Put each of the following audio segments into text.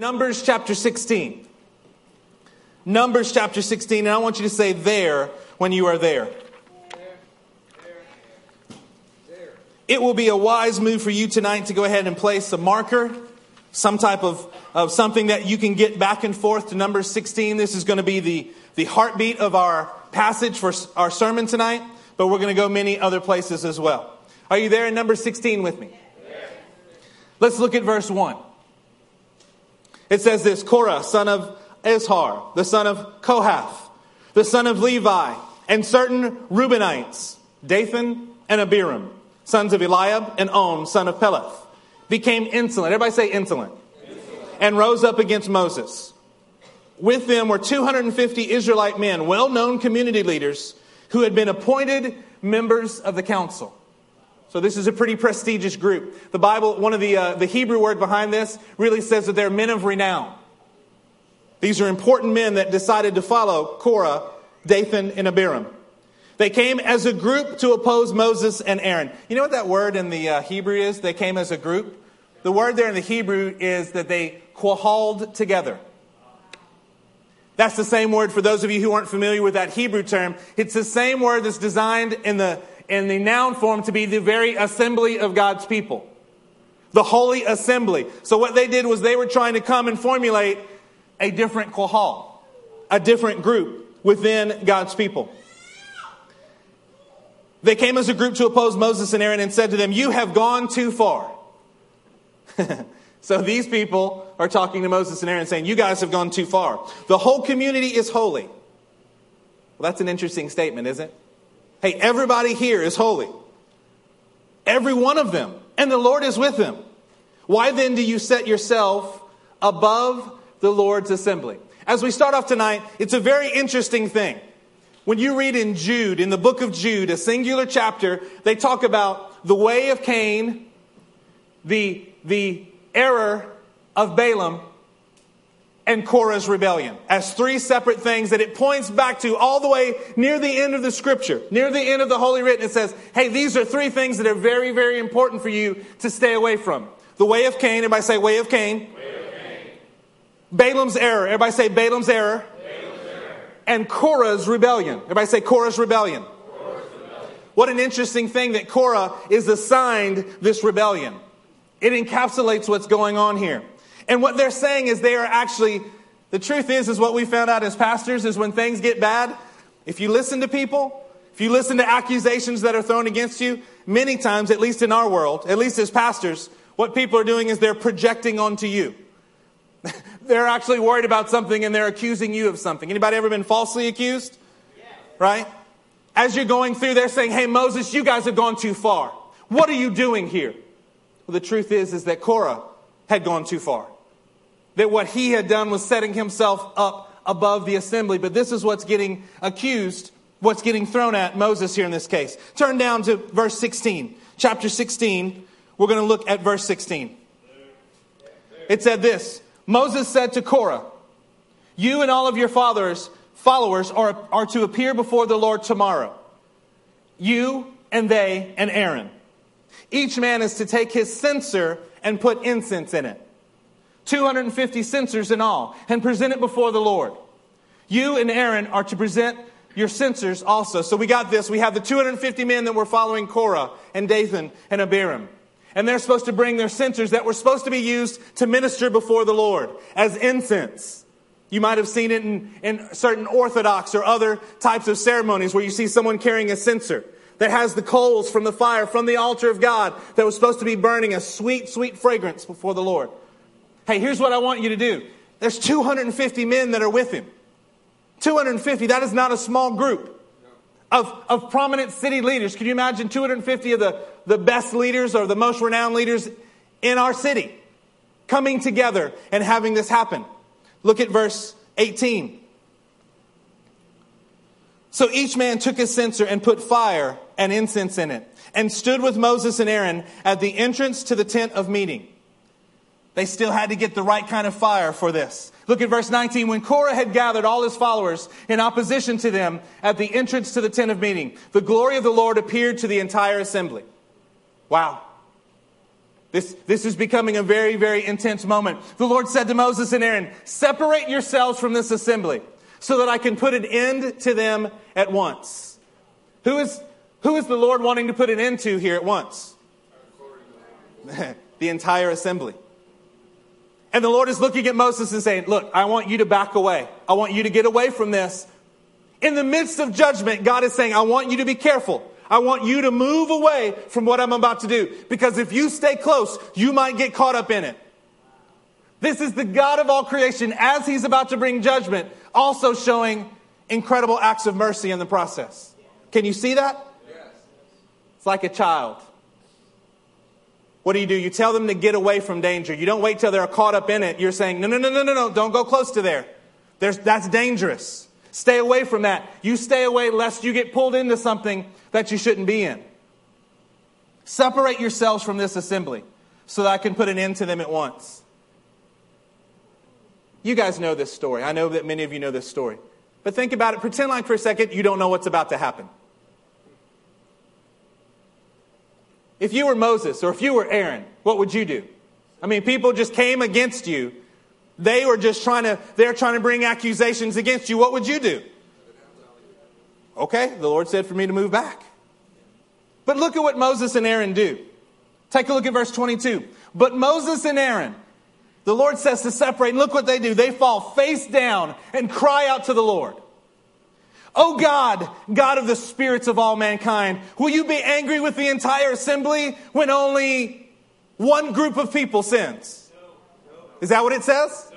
Numbers chapter 16. Numbers chapter 16, and I want you to say there when you are there. It will be a wise move for you tonight to go ahead and place a marker, some type of, of something that you can get back and forth to Numbers 16. This is going to be the, the heartbeat of our passage for our sermon tonight, but we're going to go many other places as well. Are you there in number 16 with me? Let's look at verse 1. It says this Korah, son of Izhar, the son of Kohath, the son of Levi, and certain Reubenites, Dathan and Abiram, sons of Eliab, and On, son of Peleth, became insolent. Everybody say insolent. insolent. And rose up against Moses. With them were 250 Israelite men, well known community leaders, who had been appointed members of the council. So this is a pretty prestigious group. The Bible, one of the, uh, the Hebrew word behind this really says that they're men of renown. These are important men that decided to follow Korah, Dathan, and Abiram. They came as a group to oppose Moses and Aaron. You know what that word in the uh, Hebrew is? They came as a group. The word there in the Hebrew is that they quahalled together. That's the same word for those of you who aren't familiar with that Hebrew term. It's the same word that's designed in the in the noun form to be the very assembly of God's people. The holy assembly. So what they did was they were trying to come and formulate a different kohal, a different group within God's people. They came as a group to oppose Moses and Aaron and said to them, You have gone too far. so these people are talking to Moses and Aaron saying, You guys have gone too far. The whole community is holy. Well, that's an interesting statement, isn't it? Hey, everybody here is holy. Every one of them. And the Lord is with them. Why then do you set yourself above the Lord's assembly? As we start off tonight, it's a very interesting thing. When you read in Jude, in the book of Jude, a singular chapter, they talk about the way of Cain, the, the error of Balaam, and Korah's rebellion as three separate things that it points back to all the way near the end of the scripture, near the end of the Holy Written. It says, hey, these are three things that are very, very important for you to stay away from. The way of Cain, everybody say way of Cain. Way of Cain. Balaam's error, everybody say Balaam's error. Balaam's error. And Korah's rebellion. Everybody say Korah's rebellion. Korah's rebellion. What an interesting thing that Korah is assigned this rebellion. It encapsulates what's going on here. And what they're saying is they are actually, the truth is, is what we found out as pastors is when things get bad, if you listen to people, if you listen to accusations that are thrown against you, many times, at least in our world, at least as pastors, what people are doing is they're projecting onto you. they're actually worried about something and they're accusing you of something. Anybody ever been falsely accused? Right? As you're going through, they're saying, Hey, Moses, you guys have gone too far. What are you doing here? Well, the truth is, is that Korah had gone too far that what he had done was setting himself up above the assembly. But this is what's getting accused, what's getting thrown at Moses here in this case. Turn down to verse 16. Chapter 16, we're going to look at verse 16. It said this Moses said to Korah, You and all of your fathers, followers are, are to appear before the Lord tomorrow. You and they and Aaron. Each man is to take his censer and put incense in it. 250 censers in all, and present it before the Lord. You and Aaron are to present your censers also. So we got this. We have the 250 men that were following Korah and Dathan and Abiram. And they're supposed to bring their censers that were supposed to be used to minister before the Lord as incense. You might have seen it in, in certain Orthodox or other types of ceremonies where you see someone carrying a censer that has the coals from the fire from the altar of God that was supposed to be burning a sweet, sweet fragrance before the Lord. Hey, here's what I want you to do. There's 250 men that are with him. 250, that is not a small group of, of prominent city leaders. Can you imagine 250 of the, the best leaders or the most renowned leaders in our city coming together and having this happen? Look at verse 18. So each man took his censer and put fire and incense in it, and stood with Moses and Aaron at the entrance to the tent of meeting. They still had to get the right kind of fire for this. Look at verse 19. When Korah had gathered all his followers in opposition to them at the entrance to the tent of meeting, the glory of the Lord appeared to the entire assembly. Wow. This, this is becoming a very, very intense moment. The Lord said to Moses and Aaron, Separate yourselves from this assembly so that I can put an end to them at once. Who is, who is the Lord wanting to put an end to here at once? the entire assembly. And the Lord is looking at Moses and saying, Look, I want you to back away. I want you to get away from this. In the midst of judgment, God is saying, I want you to be careful. I want you to move away from what I'm about to do. Because if you stay close, you might get caught up in it. This is the God of all creation as he's about to bring judgment, also showing incredible acts of mercy in the process. Can you see that? Yes. It's like a child. What do you do? You tell them to get away from danger. You don't wait till they're caught up in it. You're saying, no, no, no, no, no, no, don't go close to there. There's, that's dangerous. Stay away from that. You stay away lest you get pulled into something that you shouldn't be in. Separate yourselves from this assembly so that I can put an end to them at once. You guys know this story. I know that many of you know this story. But think about it. Pretend like for a second you don't know what's about to happen. If you were Moses or if you were Aaron, what would you do? I mean, people just came against you. They were just trying to, they're trying to bring accusations against you. What would you do? Okay, the Lord said for me to move back. But look at what Moses and Aaron do. Take a look at verse 22. But Moses and Aaron, the Lord says to separate, and look what they do. They fall face down and cry out to the Lord. Oh God, God of the spirits of all mankind, will you be angry with the entire assembly when only one group of people sins? Is that what it says?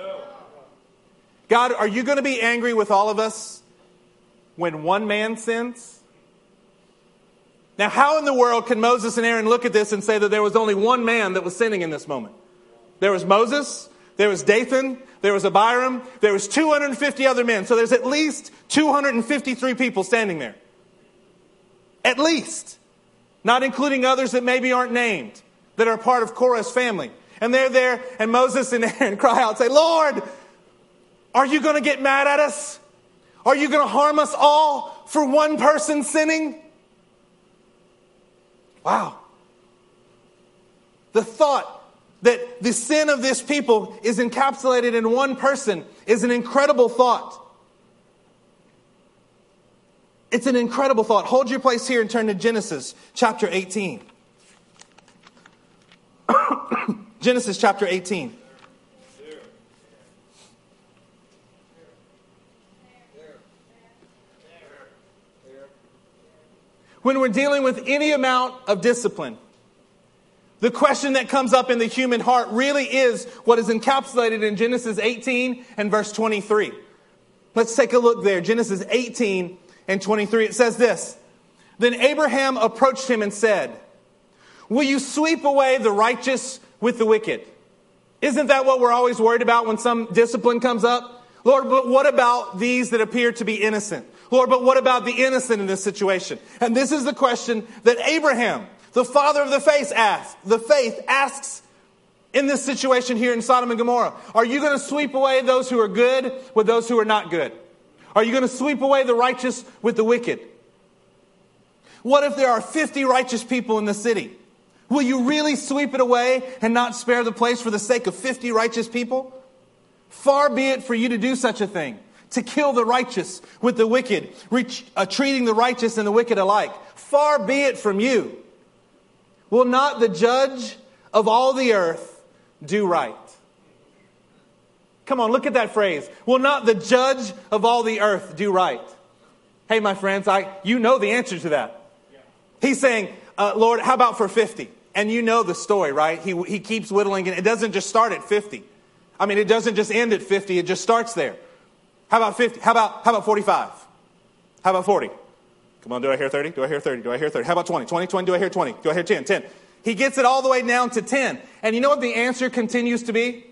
God, are you going to be angry with all of us when one man sins? Now, how in the world can Moses and Aaron look at this and say that there was only one man that was sinning in this moment? There was Moses, there was Dathan, there was Abiram, there was 250 other men. So there's at least 253 people standing there. At least. Not including others that maybe aren't named, that are part of Korah's family. And they're there, and Moses and Aaron cry out, say, Lord, are you going to get mad at us? Are you going to harm us all for one person sinning? Wow. The thought that the sin of this people is encapsulated in one person is an incredible thought. It's an incredible thought. Hold your place here and turn to Genesis chapter 18. Genesis chapter 18. When we're dealing with any amount of discipline, the question that comes up in the human heart really is what is encapsulated in Genesis 18 and verse 23. Let's take a look there. Genesis 18 and 23. It says this Then Abraham approached him and said, Will you sweep away the righteous with the wicked? Isn't that what we're always worried about when some discipline comes up? Lord, but what about these that appear to be innocent? Lord, but what about the innocent in this situation? And this is the question that Abraham the father of the faith asks, the faith asks in this situation here in Sodom and Gomorrah, are you going to sweep away those who are good with those who are not good? Are you going to sweep away the righteous with the wicked? What if there are 50 righteous people in the city? Will you really sweep it away and not spare the place for the sake of 50 righteous people? Far be it for you to do such a thing, to kill the righteous with the wicked, uh, treating the righteous and the wicked alike. Far be it from you. Will not the judge of all the earth do right? Come on, look at that phrase. Will not the judge of all the earth do right? Hey, my friends, I, you know the answer to that. He's saying, uh, Lord, how about for 50? And you know the story, right? He, he keeps whittling, and it doesn't just start at 50. I mean, it doesn't just end at 50, it just starts there. How about 50? How about, how about 45? How about 40? Come on, do I hear 30? Do I hear 30? Do I hear 30? How about 20? 20, 20, do I hear 20? Do I hear 10? 10. He gets it all the way down to 10. And you know what the answer continues to be?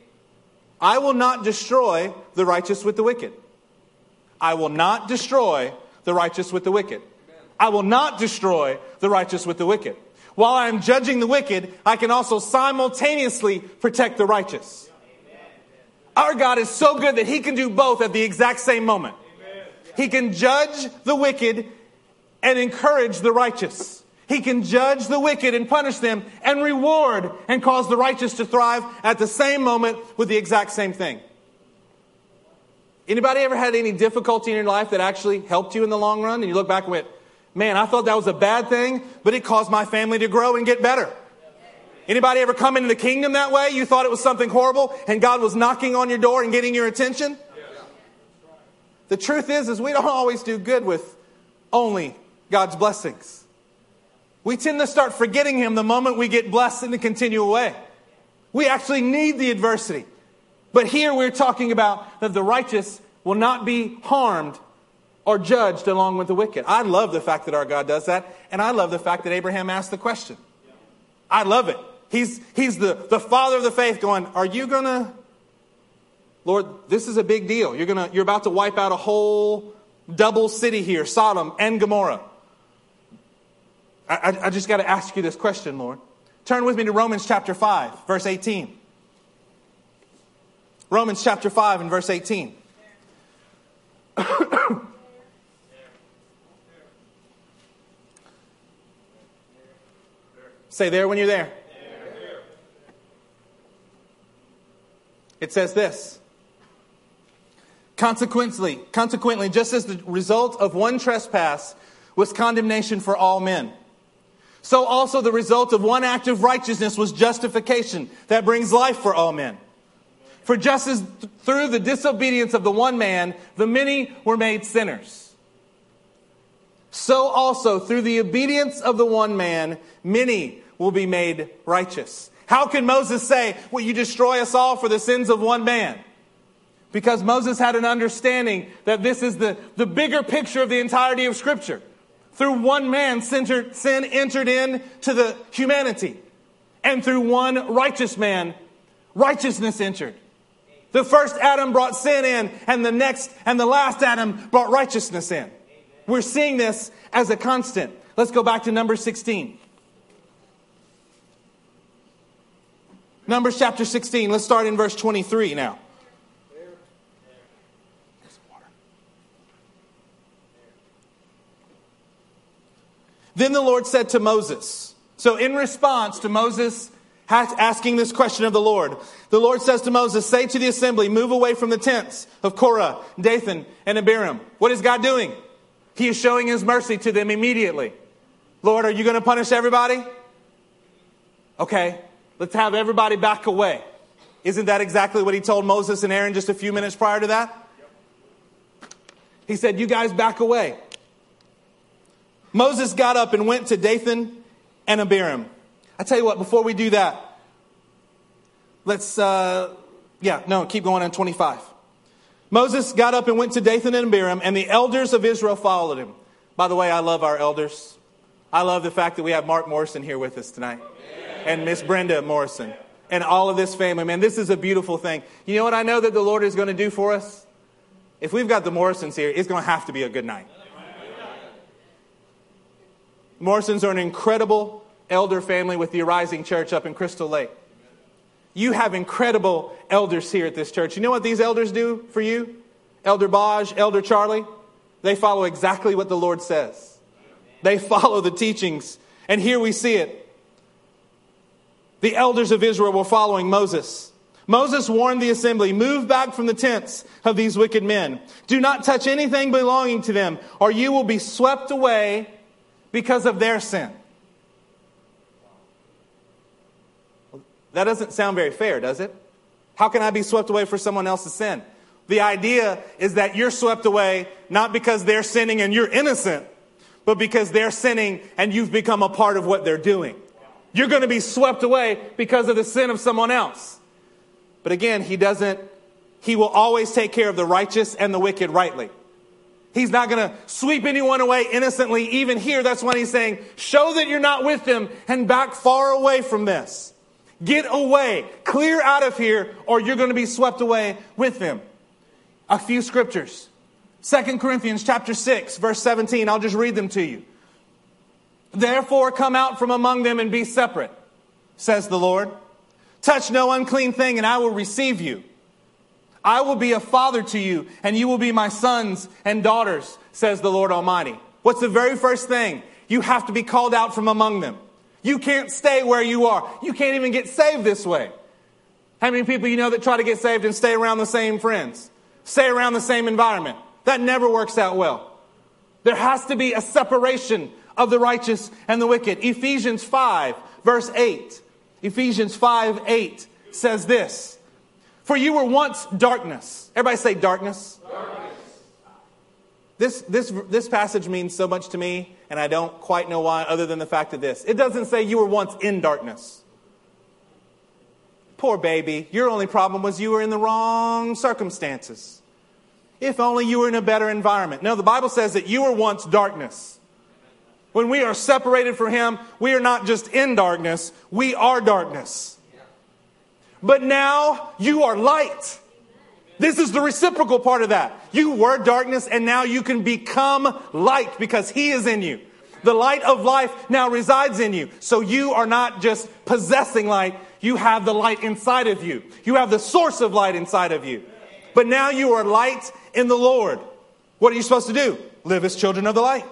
I will not destroy the righteous with the wicked. I will not destroy the righteous with the wicked. I will not destroy the righteous with the wicked. While I am judging the wicked, I can also simultaneously protect the righteous. Our God is so good that He can do both at the exact same moment. He can judge the wicked and encourage the righteous. He can judge the wicked and punish them and reward and cause the righteous to thrive at the same moment with the exact same thing. Anybody ever had any difficulty in your life that actually helped you in the long run and you look back and went, man, I thought that was a bad thing, but it caused my family to grow and get better. Anybody ever come into the kingdom that way? You thought it was something horrible and God was knocking on your door and getting your attention? The truth is, is we don't always do good with only God's blessings. We tend to start forgetting Him the moment we get blessed in a continual way. We actually need the adversity. But here we're talking about that the righteous will not be harmed or judged along with the wicked. I love the fact that our God does that, and I love the fact that Abraham asked the question. I love it. He's, he's the, the father of the faith going, Are you going to Lord, this is a big deal. You're, gonna, you're about to wipe out a whole double city here, Sodom and Gomorrah. I, I, just got to ask you this question, Lord. Turn with me to Romans chapter 5, verse 18. Romans chapter 5 and verse 18. Say there when you're there. It says this Consequently, consequently, just as the result of one trespass was condemnation for all men, so also the result of one act of righteousness was justification that brings life for all men. For just as through the disobedience of the one man, the many were made sinners, so also through the obedience of the one man, many will be made righteous. How can Moses say, Will you destroy us all for the sins of one man? Because Moses had an understanding that this is the, the bigger picture of the entirety of Scripture. Through one man, sin entered into the humanity. And through one righteous man, righteousness entered. The first Adam brought sin in, and the next and the last Adam brought righteousness in. We're seeing this as a constant. Let's go back to number 16. Numbers chapter 16. Let's start in verse 23 now. Then the Lord said to Moses, so in response to Moses asking this question of the Lord, the Lord says to Moses, say to the assembly, move away from the tents of Korah, Dathan, and Abiram. What is God doing? He is showing his mercy to them immediately. Lord, are you going to punish everybody? Okay, let's have everybody back away. Isn't that exactly what he told Moses and Aaron just a few minutes prior to that? He said, You guys back away. Moses got up and went to Dathan and Abiram. I tell you what, before we do that, let's, uh, yeah, no, keep going on 25. Moses got up and went to Dathan and Abiram, and the elders of Israel followed him. By the way, I love our elders. I love the fact that we have Mark Morrison here with us tonight, and Miss Brenda Morrison, and all of this family. Man, this is a beautiful thing. You know what I know that the Lord is going to do for us? If we've got the Morrisons here, it's going to have to be a good night. Morrisons are an incredible elder family with the Arising Church up in Crystal Lake. You have incredible elders here at this church. You know what these elders do for you? Elder Baj, Elder Charlie? They follow exactly what the Lord says. They follow the teachings. And here we see it. The elders of Israel were following Moses. Moses warned the assembly, move back from the tents of these wicked men. Do not touch anything belonging to them, or you will be swept away because of their sin. That doesn't sound very fair, does it? How can I be swept away for someone else's sin? The idea is that you're swept away not because they're sinning and you're innocent, but because they're sinning and you've become a part of what they're doing. You're going to be swept away because of the sin of someone else. But again, he doesn't, he will always take care of the righteous and the wicked rightly. He's not going to sweep anyone away innocently. Even here, that's why he's saying, show that you're not with them and back far away from this. Get away, clear out of here, or you're going to be swept away with them. A few scriptures. Second Corinthians chapter 6, verse 17. I'll just read them to you. Therefore, come out from among them and be separate, says the Lord. Touch no unclean thing, and I will receive you. I will be a father to you, and you will be my sons and daughters, says the Lord Almighty. What's the very first thing You have to be called out from among them. You can't stay where you are. You can't even get saved this way. How many people you know that try to get saved and stay around the same friends? Stay around the same environment? That never works out well. There has to be a separation of the righteous and the wicked. Ephesians 5, verse 8. Ephesians 5, 8 says this. For you were once darkness. Everybody say darkness. darkness. This, this, this passage means so much to me, and I don't quite know why, other than the fact of this. It doesn't say you were once in darkness. Poor baby, your only problem was you were in the wrong circumstances. If only you were in a better environment. No, the Bible says that you were once darkness. When we are separated from Him, we are not just in darkness, we are darkness. But now you are light. This is the reciprocal part of that. You were darkness and now you can become light because He is in you. The light of life now resides in you. So you are not just possessing light, you have the light inside of you. You have the source of light inside of you. But now you are light in the Lord. What are you supposed to do? Live as children of the light.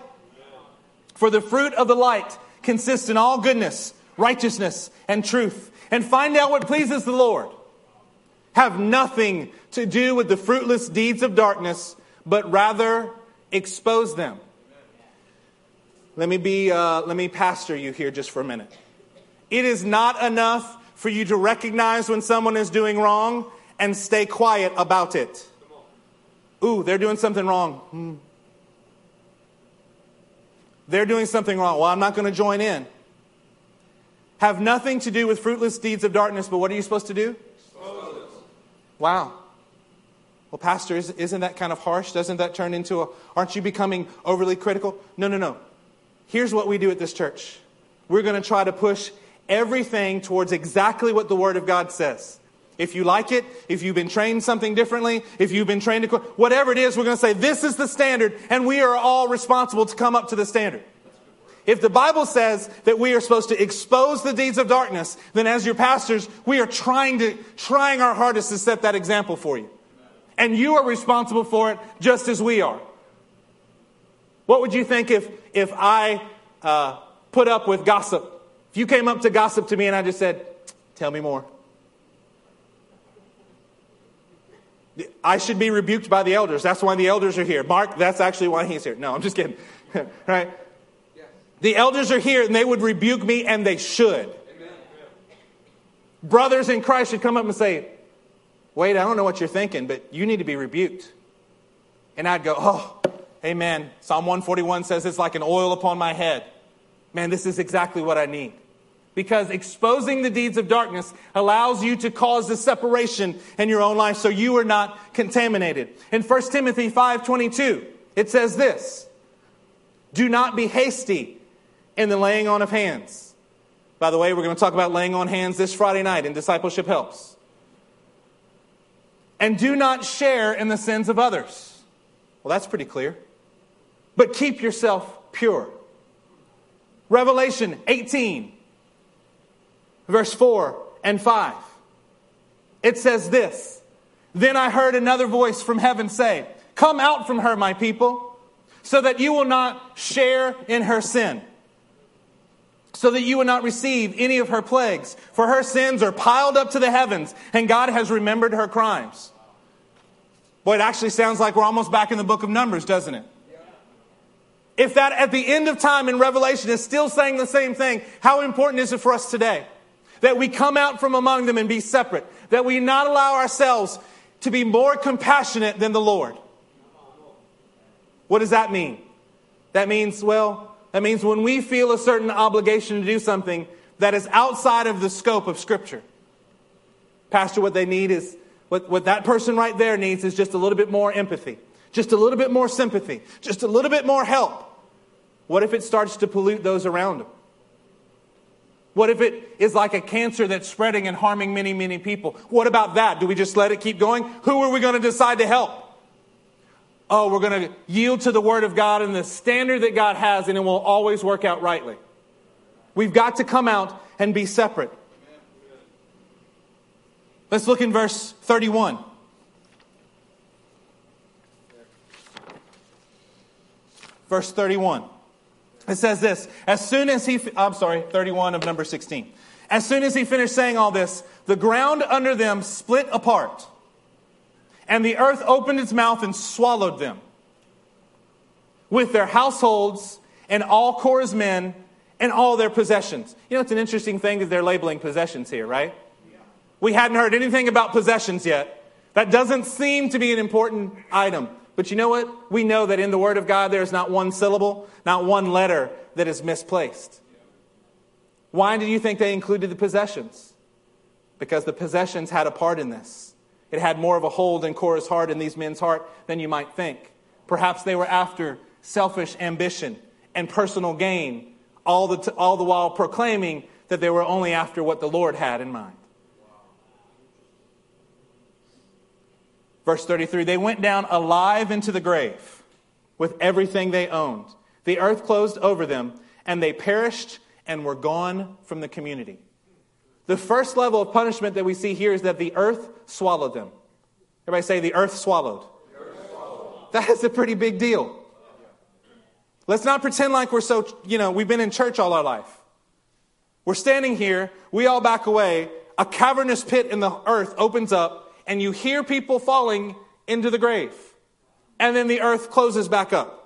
For the fruit of the light consists in all goodness, righteousness, and truth. And find out what pleases the Lord have nothing to do with the fruitless deeds of darkness, but rather expose them. Let me be, uh, let me pastor you here just for a minute. It is not enough for you to recognize when someone is doing wrong and stay quiet about it. Ooh, they're doing something wrong. Hmm. They're doing something wrong. Well, I'm not going to join in. Have nothing to do with fruitless deeds of darkness, but what are you supposed to do? Wow. Well, Pastor, isn't that kind of harsh? Doesn't that turn into a, aren't you becoming overly critical? No, no, no. Here's what we do at this church we're going to try to push everything towards exactly what the Word of God says. If you like it, if you've been trained something differently, if you've been trained to, whatever it is, we're going to say this is the standard, and we are all responsible to come up to the standard. If the Bible says that we are supposed to expose the deeds of darkness, then as your pastors, we are trying to, trying our hardest to set that example for you. And you are responsible for it just as we are. What would you think if, if I uh, put up with gossip? If you came up to gossip to me and I just said, tell me more. I should be rebuked by the elders. That's why the elders are here. Mark, that's actually why he's here. No, I'm just kidding. right? The elders are here and they would rebuke me, and they should. Amen. Brothers in Christ should come up and say, Wait, I don't know what you're thinking, but you need to be rebuked. And I'd go, Oh, amen. Psalm 141 says it's like an oil upon my head. Man, this is exactly what I need. Because exposing the deeds of darkness allows you to cause the separation in your own life so you are not contaminated. In 1 Timothy 5:22, it says this: Do not be hasty and the laying on of hands. By the way, we're going to talk about laying on hands this Friday night in Discipleship Helps. And do not share in the sins of others. Well, that's pretty clear. But keep yourself pure. Revelation 18, verse 4 and 5. It says this Then I heard another voice from heaven say, Come out from her, my people, so that you will not share in her sin so that you would not receive any of her plagues. For her sins are piled up to the heavens, and God has remembered her crimes. Boy, it actually sounds like we're almost back in the book of Numbers, doesn't it? If that at the end of time in Revelation is still saying the same thing, how important is it for us today? That we come out from among them and be separate. That we not allow ourselves to be more compassionate than the Lord. What does that mean? That means, well, that means when we feel a certain obligation to do something that is outside of the scope of Scripture. Pastor, what they need is, what, what that person right there needs is just a little bit more empathy, just a little bit more sympathy, just a little bit more help. What if it starts to pollute those around them? What if it is like a cancer that's spreading and harming many, many people? What about that? Do we just let it keep going? Who are we going to decide to help? Oh, we're going to yield to the Word of God and the standard that God has, and it will always work out rightly. We've got to come out and be separate. Let's look in verse 31. Verse 31. It says this As soon as he, I'm sorry, 31 of number 16. As soon as he finished saying all this, the ground under them split apart, and the earth opened its mouth and swallowed them with their households and all Korah's men and all their possessions. You know, it's an interesting thing that they're labeling possessions here, right? We hadn't heard anything about possessions yet. That doesn't seem to be an important item. But you know what? We know that in the Word of God, there's not one syllable, not one letter that is misplaced. Why do you think they included the possessions? Because the possessions had a part in this. It had more of a hold in Korah's heart and these men's heart than you might think. Perhaps they were after selfish ambition and personal gain, all the, t- all the while proclaiming that they were only after what the Lord had in mind. Verse 33 They went down alive into the grave with everything they owned. The earth closed over them, and they perished and were gone from the community. The first level of punishment that we see here is that the earth swallowed them. Everybody say, the earth swallowed. The earth swallowed. That is a pretty big deal. Let's not pretend like we're so, you know, we've been in church all our life. We're standing here, we all back away, a cavernous pit in the earth opens up, and you hear people falling into the grave. And then the earth closes back up.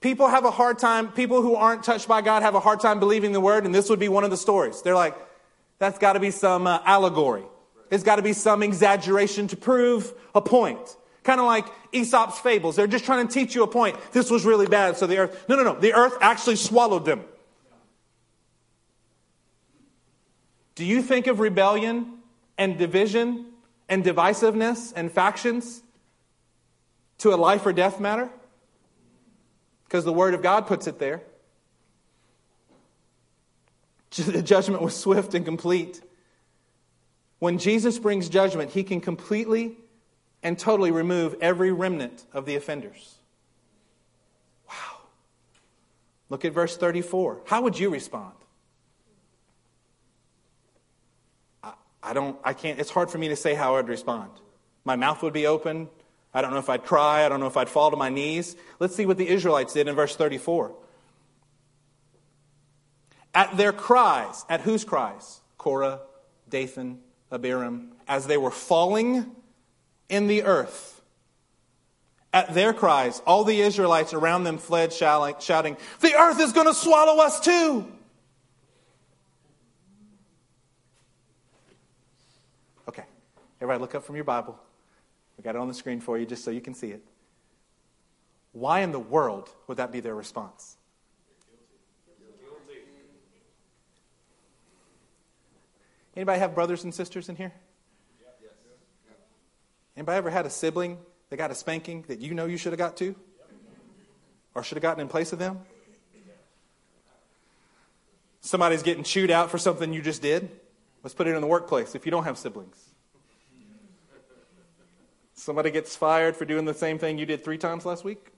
People have a hard time, people who aren't touched by God have a hard time believing the word, and this would be one of the stories. They're like, that's got to be some uh, allegory. It's got to be some exaggeration to prove a point. Kind of like Aesop's fables. They're just trying to teach you a point. This was really bad, so the earth. No, no, no. The earth actually swallowed them. Do you think of rebellion and division and divisiveness and factions to a life or death matter? Because the Word of God puts it there. The judgment was swift and complete. When Jesus brings judgment, he can completely and totally remove every remnant of the offenders. Wow. Look at verse 34. How would you respond? I don't, I can't, it's hard for me to say how I'd respond. My mouth would be open. I don't know if I'd cry. I don't know if I'd fall to my knees. Let's see what the Israelites did in verse 34. At their cries, at whose cries? Korah, Dathan, Abiram, as they were falling in the earth. At their cries, all the Israelites around them fled, shouting, The earth is going to swallow us too. Okay, everybody, look up from your Bible. We got it on the screen for you just so you can see it. Why in the world would that be their response? Anybody have brothers and sisters in here? Anybody ever had a sibling that got a spanking that you know you should have got to? Or should have gotten in place of them? Somebody's getting chewed out for something you just did? Let's put it in the workplace if you don't have siblings. Somebody gets fired for doing the same thing you did three times last week?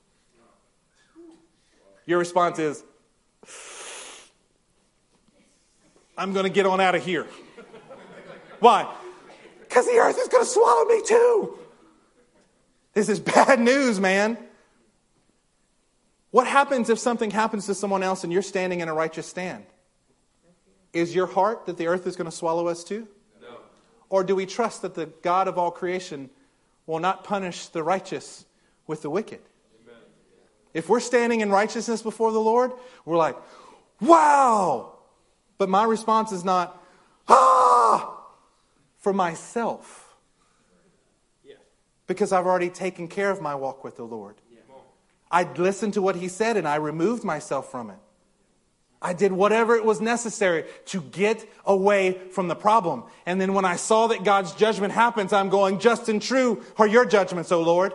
Your response is, I'm going to get on out of here. Why? Because the earth is going to swallow me too. This is bad news, man. What happens if something happens to someone else and you're standing in a righteous stand? Is your heart that the earth is going to swallow us too? No. Or do we trust that the God of all creation will not punish the righteous with the wicked. Amen. If we're standing in righteousness before the Lord, we're like, wow. But my response is not, ah, for myself. Because I've already taken care of my walk with the Lord. I listened to what he said and I removed myself from it. I did whatever it was necessary to get away from the problem. And then when I saw that God's judgment happens, I'm going, just and true are your judgments, O Lord.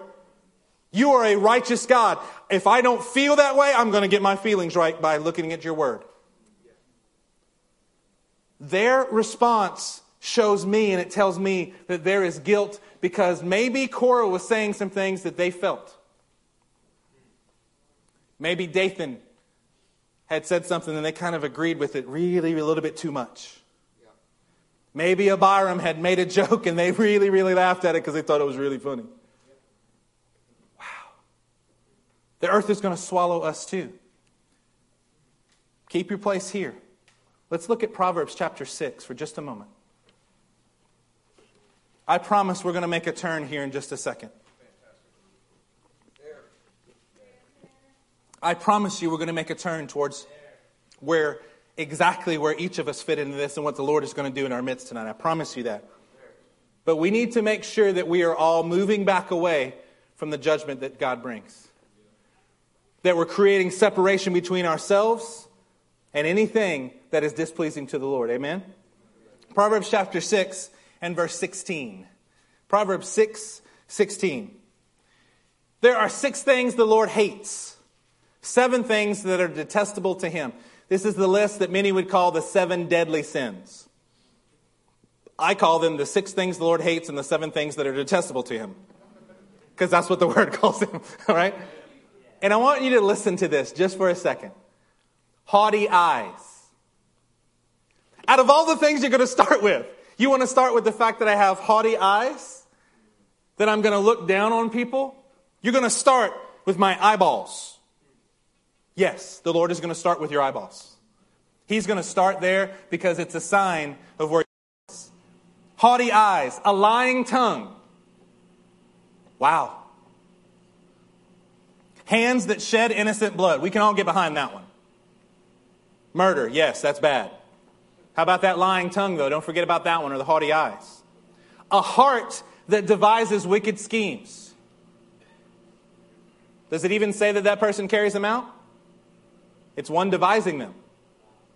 You are a righteous God. If I don't feel that way, I'm going to get my feelings right by looking at your word. Their response shows me and it tells me that there is guilt because maybe Korah was saying some things that they felt. Maybe Dathan had said something and they kind of agreed with it really a little bit too much. Maybe Abiram had made a joke and they really, really laughed at it because they thought it was really funny. Wow. The earth is going to swallow us too. Keep your place here. Let's look at Proverbs chapter 6 for just a moment. I promise we're going to make a turn here in just a second. I promise you we're going to make a turn towards where exactly where each of us fit into this and what the Lord is going to do in our midst tonight. I promise you that. But we need to make sure that we are all moving back away from the judgment that God brings. That we're creating separation between ourselves and anything that is displeasing to the Lord. Amen? Proverbs chapter 6 and verse 16. Proverbs 6 16. There are six things the Lord hates, seven things that are detestable to him. This is the list that many would call the seven deadly sins. I call them the six things the Lord hates and the seven things that are detestable to him. Because that's what the word calls them, all right? And I want you to listen to this just for a second. Haughty eyes. Out of all the things you're going to start with, you want to start with the fact that I have haughty eyes? That I'm going to look down on people? You're going to start with my eyeballs. Yes, the Lord is going to start with your eyeballs. He's going to start there because it's a sign of where he is. Haughty eyes, a lying tongue. Wow. Hands that shed innocent blood. We can all get behind that one. Murder, yes, that's bad. How about that lying tongue, though? Don't forget about that one, or the haughty eyes. A heart that devises wicked schemes. Does it even say that that person carries them out? It's one devising them.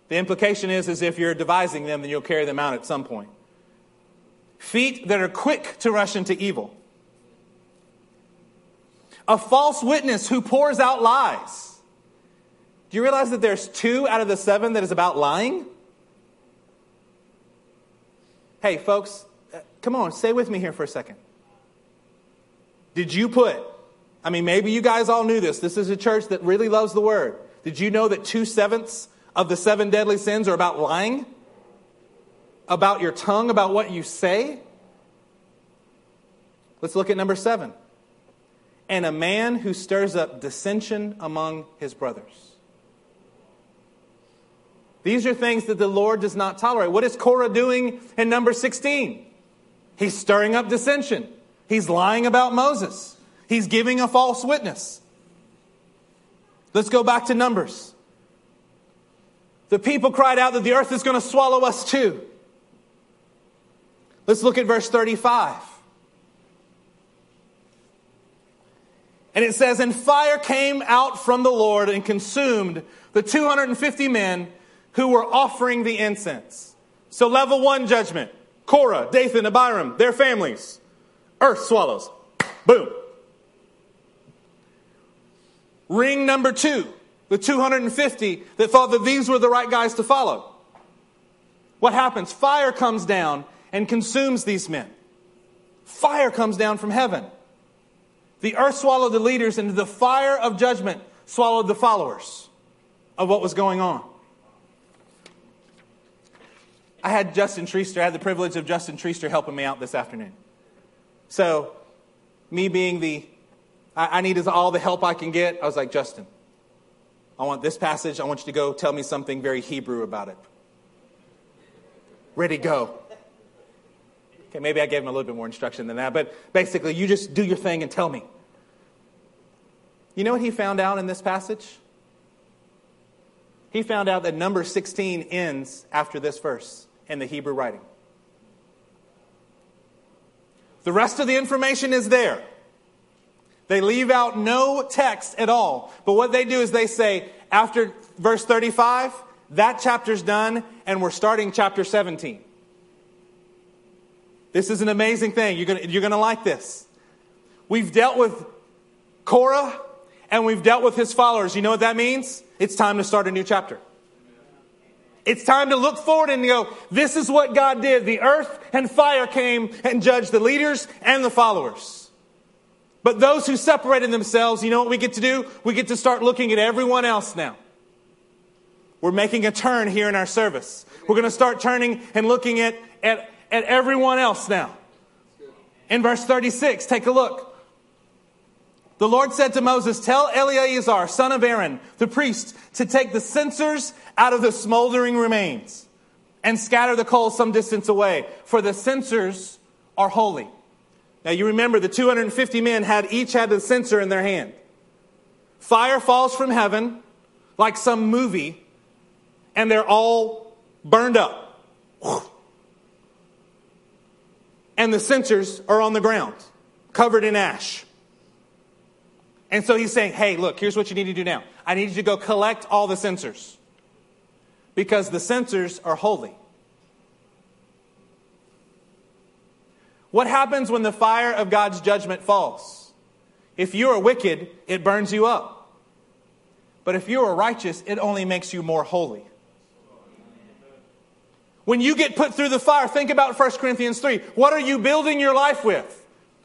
The implication is, is if you're devising them, then you'll carry them out at some point. Feet that are quick to rush into evil. A false witness who pours out lies. Do you realize that there's two out of the seven that is about lying? Hey, folks, uh, come on, stay with me here for a second. Did you put, I mean, maybe you guys all knew this. This is a church that really loves the word. Did you know that two sevenths of the seven deadly sins are about lying? About your tongue, about what you say? Let's look at number seven. And a man who stirs up dissension among his brothers. These are things that the Lord does not tolerate. What is Korah doing in number 16? He's stirring up dissension. He's lying about Moses. He's giving a false witness. Let's go back to Numbers. The people cried out that the earth is going to swallow us too. Let's look at verse 35. And it says, And fire came out from the Lord and consumed the 250 men who were offering the incense. So, level one judgment Korah, Dathan, Abiram, their families. Earth swallows. Boom. Ring number two, the 250 that thought that these were the right guys to follow. What happens? Fire comes down and consumes these men. Fire comes down from heaven. The earth swallowed the leaders, and the fire of judgment swallowed the followers of what was going on. I had Justin Treaster, I had the privilege of Justin Treaster helping me out this afternoon. So, me being the, I, I need all the help I can get, I was like, Justin, I want this passage, I want you to go tell me something very Hebrew about it. Ready, go. Okay, maybe I gave him a little bit more instruction than that, but basically, you just do your thing and tell me. You know what he found out in this passage? He found out that number 16 ends after this verse in the Hebrew writing. The rest of the information is there. They leave out no text at all. But what they do is they say, after verse 35, that chapter's done, and we're starting chapter 17. This is an amazing thing. You're going you're to like this. We've dealt with Korah, and we've dealt with his followers. You know what that means? It's time to start a new chapter. It's time to look forward and go, this is what God did. The earth and fire came and judged the leaders and the followers. But those who separated themselves, you know what we get to do? We get to start looking at everyone else now. We're making a turn here in our service. We're going to start turning and looking at, at, at everyone else now. In verse 36, take a look. The Lord said to Moses, Tell Eleazar, son of Aaron, the priest, to take the censers out of the smoldering remains and scatter the coals some distance away, for the censers are holy. Now you remember the 250 men had each had a censer in their hand. Fire falls from heaven like some movie, and they're all burned up. And the censers are on the ground, covered in ash. And so he's saying, hey, look, here's what you need to do now. I need you to go collect all the censers because the censers are holy. What happens when the fire of God's judgment falls? If you are wicked, it burns you up. But if you are righteous, it only makes you more holy. When you get put through the fire, think about 1 Corinthians 3. What are you building your life with?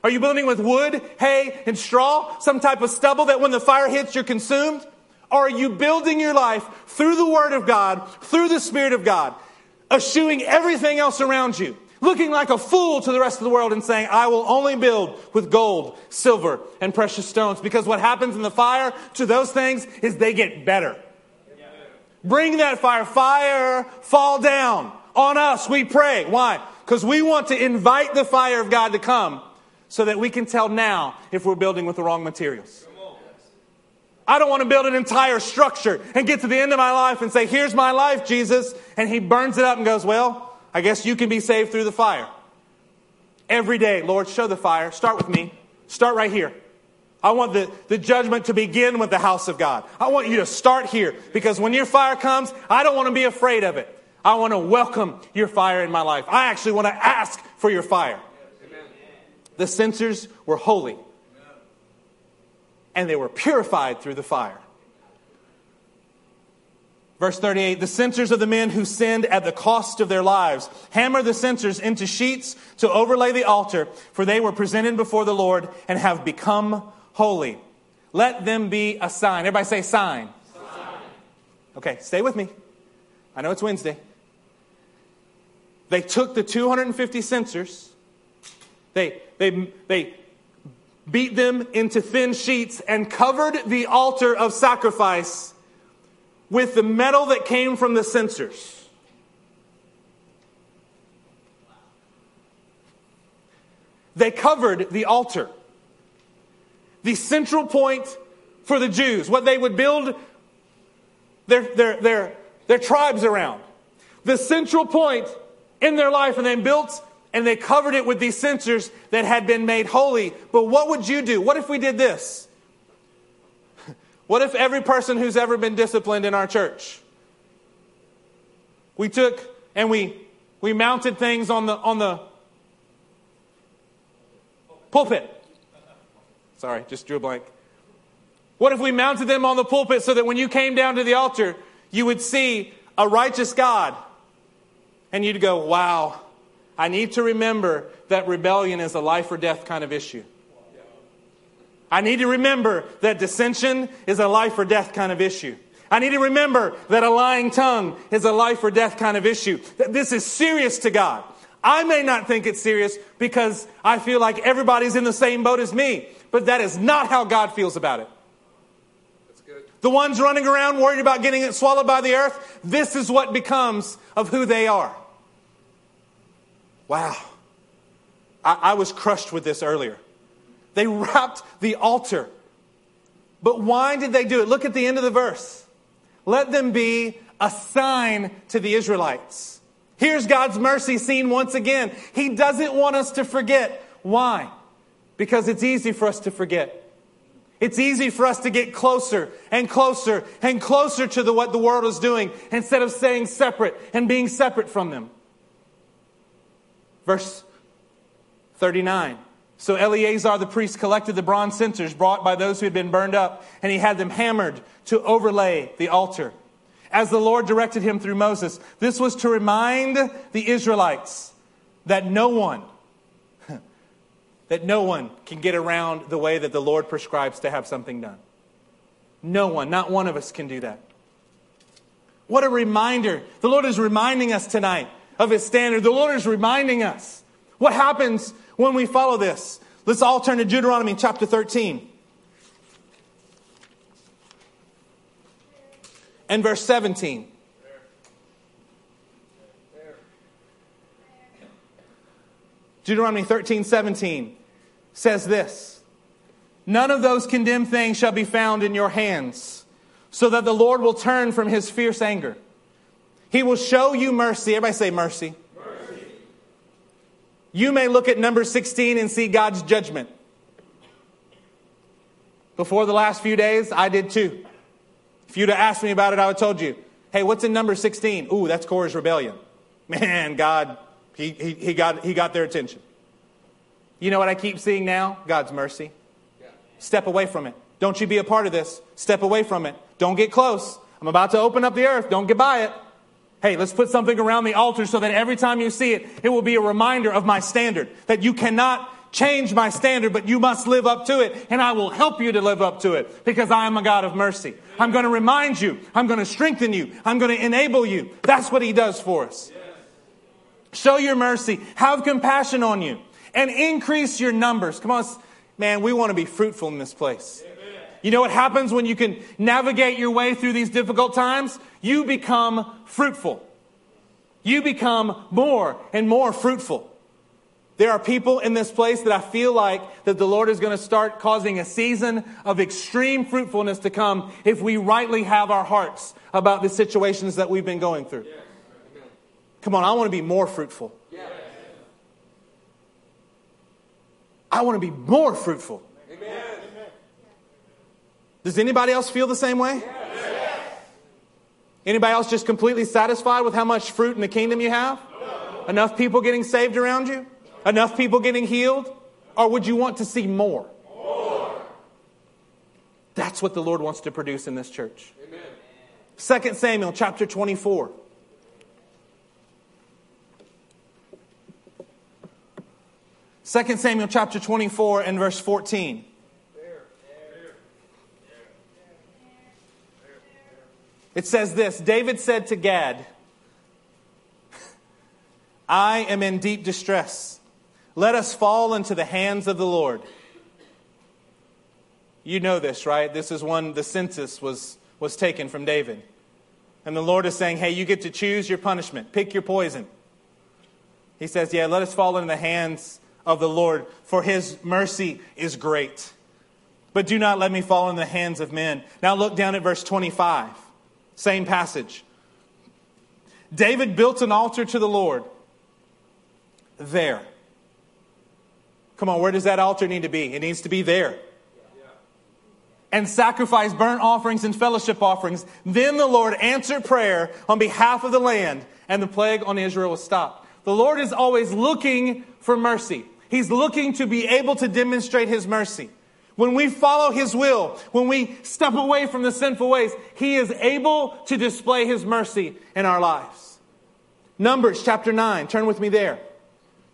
Are you building with wood, hay, and straw? Some type of stubble that when the fire hits, you're consumed? Or are you building your life through the Word of God, through the Spirit of God, eschewing everything else around you, looking like a fool to the rest of the world and saying, I will only build with gold, silver, and precious stones? Because what happens in the fire to those things is they get better. Bring that fire. Fire, fall down on us, we pray. Why? Because we want to invite the fire of God to come so that we can tell now if we're building with the wrong materials. I don't want to build an entire structure and get to the end of my life and say, Here's my life, Jesus. And he burns it up and goes, Well, I guess you can be saved through the fire. Every day, Lord, show the fire. Start with me. Start right here. I want the, the judgment to begin with the house of God. I want you to start here because when your fire comes, I don't want to be afraid of it. I want to welcome your fire in my life. I actually want to ask for your fire. The censers were holy, and they were purified through the fire. Verse 38 The censers of the men who sinned at the cost of their lives hammer the censers into sheets to overlay the altar, for they were presented before the Lord and have become holy. Let them be a sign. Everybody say sign. sign. Okay, stay with me. I know it's Wednesday. They took the 250 censers, they they, they beat them into thin sheets and covered the altar of sacrifice with the metal that came from the censers. They covered the altar. The central point for the Jews, what they would build their, their, their, their tribes around. The central point in their life, and they built and they covered it with these censers that had been made holy. But what would you do? What if we did this? What if every person who's ever been disciplined in our church, we took and we, we mounted things on the, on the pulpit? Sorry, just drew a blank. What if we mounted them on the pulpit so that when you came down to the altar, you would see a righteous God and you'd go, wow, I need to remember that rebellion is a life or death kind of issue. I need to remember that dissension is a life or death kind of issue. I need to remember that a lying tongue is a life or death kind of issue. That this is serious to God. I may not think it's serious because I feel like everybody's in the same boat as me, but that is not how God feels about it. The ones running around worried about getting it swallowed by the earth, this is what becomes of who they are. Wow. I, I was crushed with this earlier. They wrapped the altar. But why did they do it? Look at the end of the verse. Let them be a sign to the Israelites. Here's God's mercy seen once again. He doesn't want us to forget. Why? Because it's easy for us to forget. It's easy for us to get closer and closer and closer to the, what the world is doing instead of staying separate and being separate from them. Verse 39. So Eleazar the priest collected the bronze censers brought by those who had been burned up, and he had them hammered to overlay the altar. As the Lord directed him through Moses, this was to remind the Israelites that no one, that no one can get around the way that the Lord prescribes to have something done. No one, not one of us can do that. What a reminder. The Lord is reminding us tonight of his standard. The Lord is reminding us what happens when we follow this. Let's all turn to Deuteronomy chapter 13 and verse 17. Deuteronomy 13, 17 says this None of those condemned things shall be found in your hands, so that the Lord will turn from his fierce anger. He will show you mercy. Everybody say mercy. You may look at number 16 and see God's judgment. Before the last few days, I did too. If you'd have asked me about it, I would have told you, hey, what's in number 16? Ooh, that's Korah's rebellion. Man, God, he, he, he, got, he got their attention. You know what I keep seeing now? God's mercy. Step away from it. Don't you be a part of this. Step away from it. Don't get close. I'm about to open up the earth. Don't get by it. Hey, let's put something around the altar so that every time you see it, it will be a reminder of my standard. That you cannot change my standard, but you must live up to it, and I will help you to live up to it because I am a God of mercy. I'm going to remind you, I'm going to strengthen you, I'm going to enable you. That's what He does for us. Show your mercy, have compassion on you, and increase your numbers. Come on, man, we want to be fruitful in this place. You know what happens when you can navigate your way through these difficult times? You become fruitful. You become more and more fruitful. There are people in this place that I feel like that the Lord is going to start causing a season of extreme fruitfulness to come if we rightly have our hearts about the situations that we've been going through. Come on, I want to be more fruitful. I want to be more fruitful. Does anybody else feel the same way? Anybody else just completely satisfied with how much fruit in the kingdom you have? Enough people getting saved around you? Enough people getting healed? Or would you want to see more? more. That's what the Lord wants to produce in this church. Amen. 2 Samuel chapter 24. Second Samuel chapter 24 and verse 14. It says this David said to Gad, I am in deep distress. Let us fall into the hands of the Lord. You know this, right? This is when the census was, was taken from David. And the Lord is saying, hey, you get to choose your punishment, pick your poison. He says, yeah, let us fall into the hands of the Lord, for his mercy is great. But do not let me fall in the hands of men. Now look down at verse 25, same passage. David built an altar to the Lord there Come on, where does that altar need to be? It needs to be there. And sacrifice burnt offerings and fellowship offerings. Then the Lord answered prayer on behalf of the land, and the plague on Israel was stopped. The Lord is always looking for mercy. He's looking to be able to demonstrate His mercy. When we follow His will, when we step away from the sinful ways, He is able to display His mercy in our lives. Numbers chapter 9, turn with me there.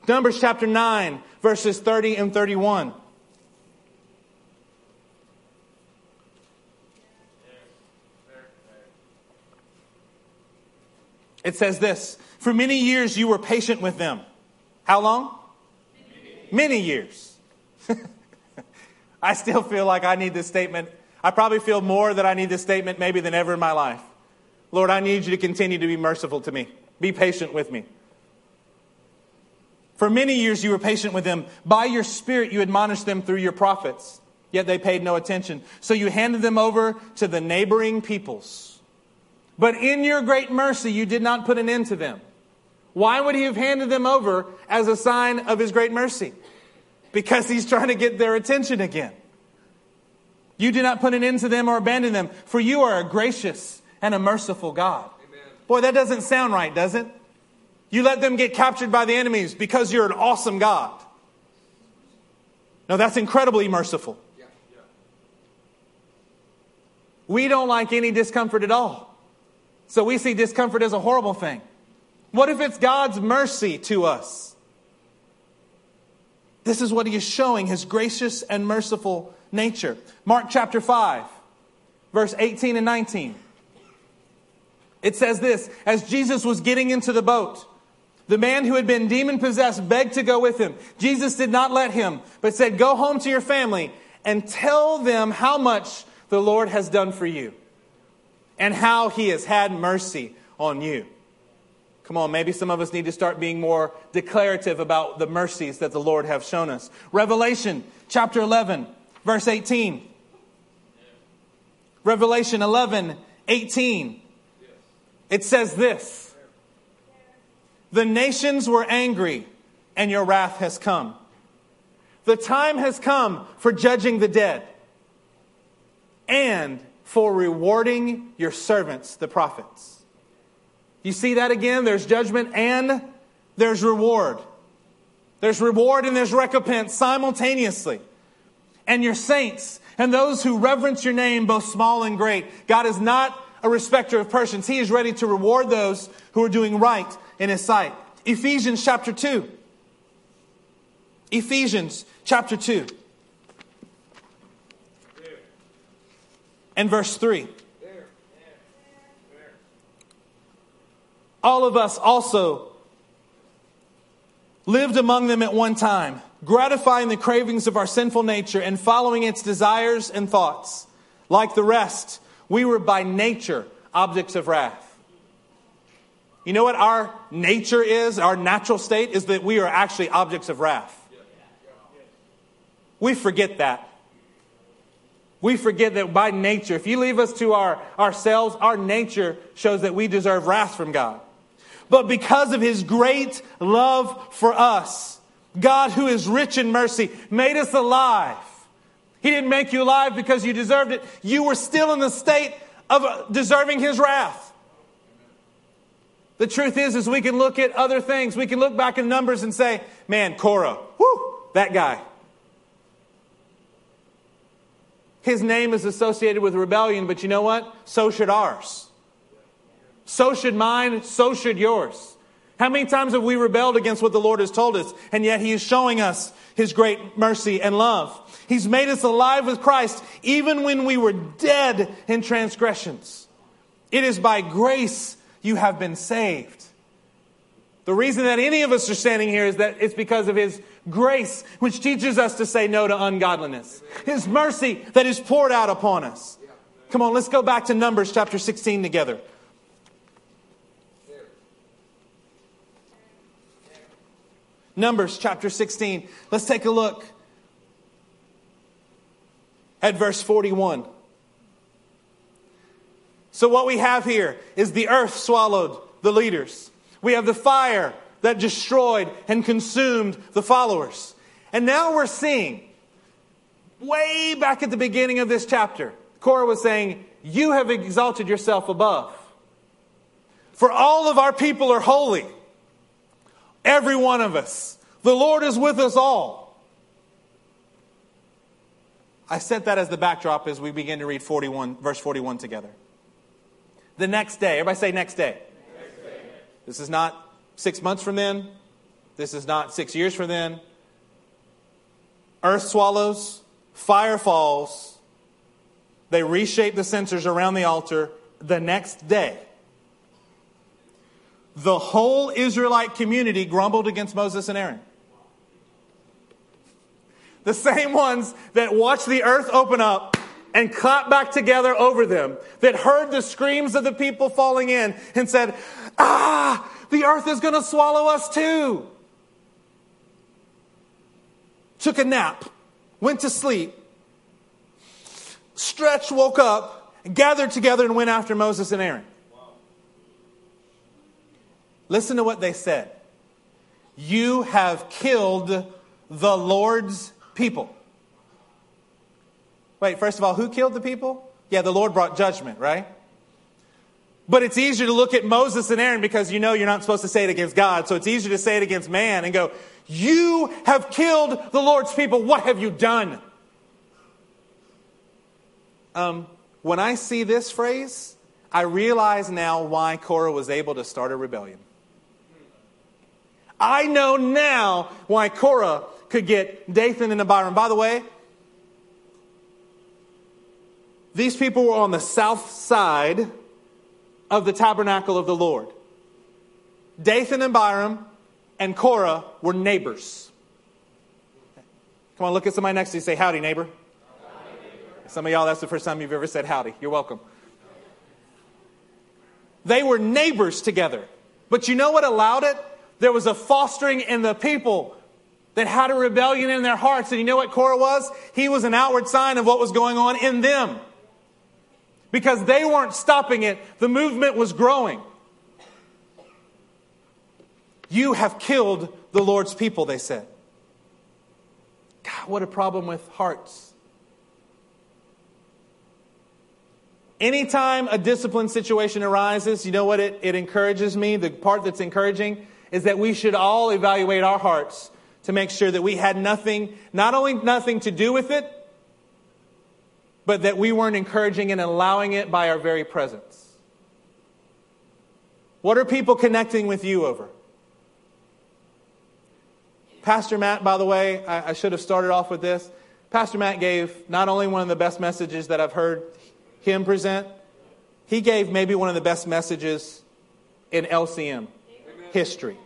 Numbers chapter 9, verses 30 and 31. It says this For many years you were patient with them. How long? Many, many years. I still feel like I need this statement. I probably feel more that I need this statement maybe than ever in my life. Lord, I need you to continue to be merciful to me. Be patient with me. For many years you were patient with them. By your spirit you admonished them through your prophets. Yet they paid no attention. So you handed them over to the neighboring peoples. But in your great mercy you did not put an end to them. Why would he have handed them over as a sign of his great mercy? Because he's trying to get their attention again. You do not put an end to them or abandon them, for you are a gracious and a merciful God. Amen. Boy, that doesn't sound right, does it? You let them get captured by the enemies because you're an awesome God. No, that's incredibly merciful. We don't like any discomfort at all. So we see discomfort as a horrible thing. What if it's God's mercy to us? This is what he is showing his gracious and merciful nature. Mark chapter 5, verse 18 and 19. It says this As Jesus was getting into the boat, the man who had been demon possessed begged to go with him. Jesus did not let him, but said, Go home to your family and tell them how much the Lord has done for you. and how he has had mercy on you. Come on, maybe some of us need to start being more declarative about the mercies that the Lord have shown us. Revelation chapter 11, verse 18. Revelation 11, 18. It says this The nations were angry, and your wrath has come. The time has come for judging the dead and for rewarding your servants, the prophets. You see that again? There's judgment and there's reward. There's reward and there's recompense simultaneously. And your saints and those who reverence your name, both small and great. God is not a respecter of persons. He is ready to reward those who are doing right in His sight. Ephesians chapter 2. Ephesians chapter 2. And verse 3. All of us also lived among them at one time, gratifying the cravings of our sinful nature and following its desires and thoughts. Like the rest, we were by nature objects of wrath. You know what our nature is, our natural state, is that we are actually objects of wrath. We forget that. We forget that by nature, if you leave us to our, ourselves, our nature shows that we deserve wrath from God. But because of his great love for us, God, who is rich in mercy, made us alive. He didn't make you alive because you deserved it. You were still in the state of uh, deserving his wrath. The truth is, is we can look at other things. We can look back in numbers and say, man, Korah, whoo, that guy. His name is associated with rebellion, but you know what? So should ours. So should mine, so should yours. How many times have we rebelled against what the Lord has told us, and yet He is showing us His great mercy and love? He's made us alive with Christ even when we were dead in transgressions. It is by grace you have been saved. The reason that any of us are standing here is that it's because of His grace, which teaches us to say no to ungodliness. His mercy that is poured out upon us. Come on, let's go back to Numbers chapter 16 together. Numbers chapter 16. Let's take a look at verse 41. So, what we have here is the earth swallowed the leaders. We have the fire that destroyed and consumed the followers. And now we're seeing, way back at the beginning of this chapter, Korah was saying, You have exalted yourself above. For all of our people are holy. Every one of us. The Lord is with us all. I set that as the backdrop as we begin to read 41, verse 41 together. The next day, everybody say next day. Next day. This is not six months from then. This is not six years from then. Earth swallows, fire falls. They reshape the censers around the altar the next day the whole Israelite community grumbled against Moses and Aaron. The same ones that watched the earth open up and clapped back together over them, that heard the screams of the people falling in and said, Ah, the earth is going to swallow us too. Took a nap, went to sleep, stretched, woke up, gathered together, and went after Moses and Aaron. Listen to what they said. You have killed the Lord's people. Wait, first of all, who killed the people? Yeah, the Lord brought judgment, right? But it's easier to look at Moses and Aaron because you know you're not supposed to say it against God. So it's easier to say it against man and go, You have killed the Lord's people. What have you done? Um, when I see this phrase, I realize now why Korah was able to start a rebellion. I know now why Korah could get Dathan and Abiram. By the way, these people were on the south side of the tabernacle of the Lord. Dathan and Abiram and Korah were neighbors. Come on, look at somebody next to you say, Howdy, neighbor. Howdy, neighbor. Some of y'all, that's the first time you've ever said howdy. You're welcome. They were neighbors together. But you know what allowed it? There was a fostering in the people that had a rebellion in their hearts. And you know what Korah was? He was an outward sign of what was going on in them. Because they weren't stopping it, the movement was growing. You have killed the Lord's people, they said. God, what a problem with hearts. Anytime a discipline situation arises, you know what it, it encourages me? The part that's encouraging is that we should all evaluate our hearts to make sure that we had nothing, not only nothing to do with it, but that we weren't encouraging and allowing it by our very presence. What are people connecting with you over? Pastor Matt, by the way, I, I, should have started off with this. Pastor Matt gave not only one of the best messages that I've heard him present, he gave maybe one of the best messages in LCM. History.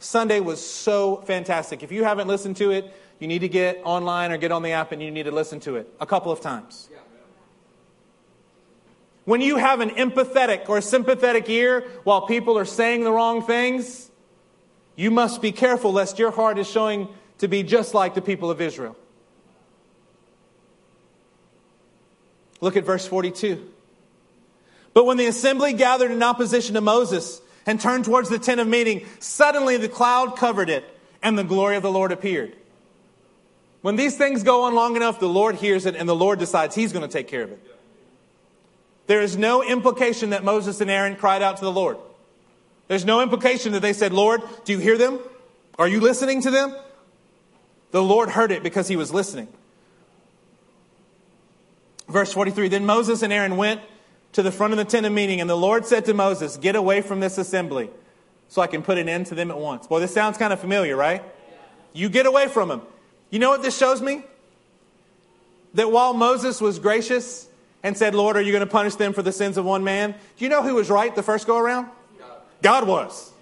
Sunday was so fantastic. If you haven't listened to it, you need to get online or get on the app and you need to listen to it a couple of times. When you have an empathetic or sympathetic ear while people are saying the wrong things, you must be careful lest your heart is showing to be just like the people of Israel. Look at verse 42. But when the assembly gathered in opposition to Moses, and turned towards the tent of meeting, suddenly the cloud covered it, and the glory of the Lord appeared. When these things go on long enough, the Lord hears it, and the Lord decides He's going to take care of it. There is no implication that Moses and Aaron cried out to the Lord. There's no implication that they said, Lord, do you hear them? Are you listening to them? The Lord heard it because he was listening. Verse 43 Then Moses and Aaron went to the front of the tent of meeting, and the Lord said to Moses, Get away from this assembly so I can put an end to them at once. Boy, this sounds kind of familiar, right? You get away from them. You know what this shows me? That while Moses was gracious and said, Lord, are you going to punish them for the sins of one man? Do you know who was right the first go around? God was.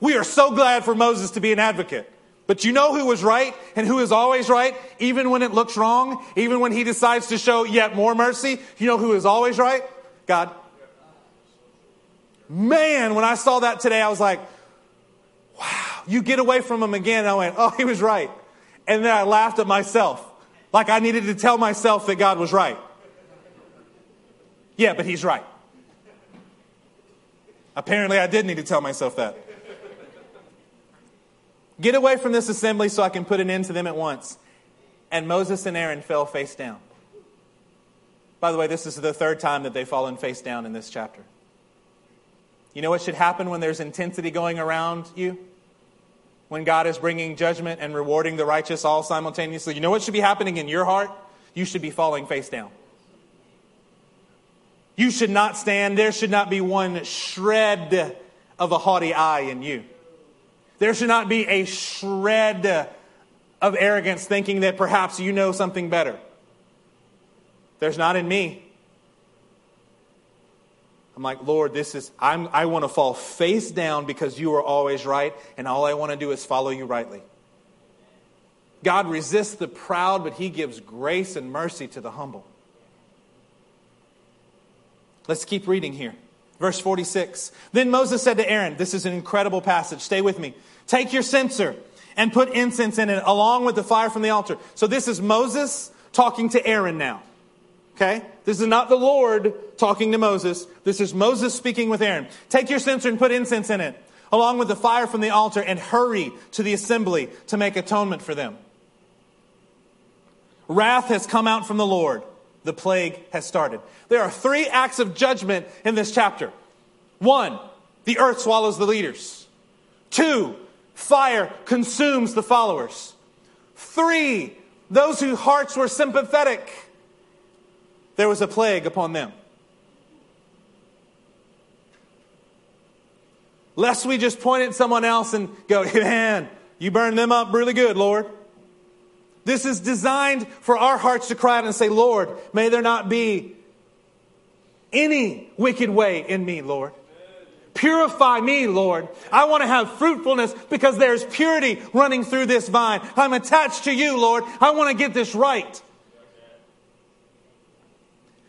We are so glad for Moses to be an advocate. But you know who was right and who is always right, even when it looks wrong, even when he decides to show yet more mercy? You know who is always right? God. Man, when I saw that today, I was like, wow, you get away from him again. And I went, oh, he was right. And then I laughed at myself, like I needed to tell myself that God was right. Yeah, but he's right. Apparently, I did need to tell myself that. Get away from this assembly so I can put an end to them at once. And Moses and Aaron fell face down. By the way, this is the third time that they've fallen face down in this chapter. You know what should happen when there's intensity going around you? When God is bringing judgment and rewarding the righteous all simultaneously? You know what should be happening in your heart? You should be falling face down. You should not stand. There should not be one shred of a haughty eye in you. There should not be a shred of arrogance thinking that perhaps you know something better. There's not in me. I'm like, Lord, this is, I'm, I want to fall face down because you are always right, and all I want to do is follow you rightly. God resists the proud, but he gives grace and mercy to the humble. Let's keep reading here. Verse 46. Then Moses said to Aaron, This is an incredible passage. Stay with me. Take your censer and put incense in it along with the fire from the altar. So this is Moses talking to Aaron now. Okay? This is not the Lord talking to Moses. This is Moses speaking with Aaron. Take your censer and put incense in it along with the fire from the altar and hurry to the assembly to make atonement for them. Wrath has come out from the Lord. The plague has started. There are three acts of judgment in this chapter. One, the earth swallows the leaders. Two, Fire consumes the followers. Three, those whose hearts were sympathetic, there was a plague upon them. Lest we just point at someone else and go, man, you burned them up really good, Lord. This is designed for our hearts to cry out and say, Lord, may there not be any wicked way in me, Lord. Purify me, Lord. I want to have fruitfulness because there's purity running through this vine. I'm attached to you, Lord. I want to get this right.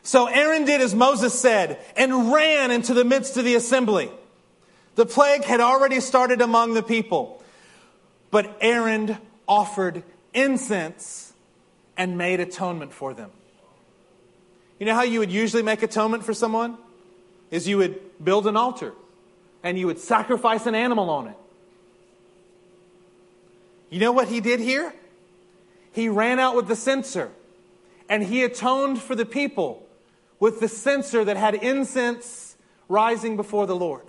So Aaron did as Moses said and ran into the midst of the assembly. The plague had already started among the people, but Aaron offered incense and made atonement for them. You know how you would usually make atonement for someone? Is you would build an altar and you would sacrifice an animal on it. You know what he did here? He ran out with the censer and he atoned for the people with the censer that had incense rising before the Lord.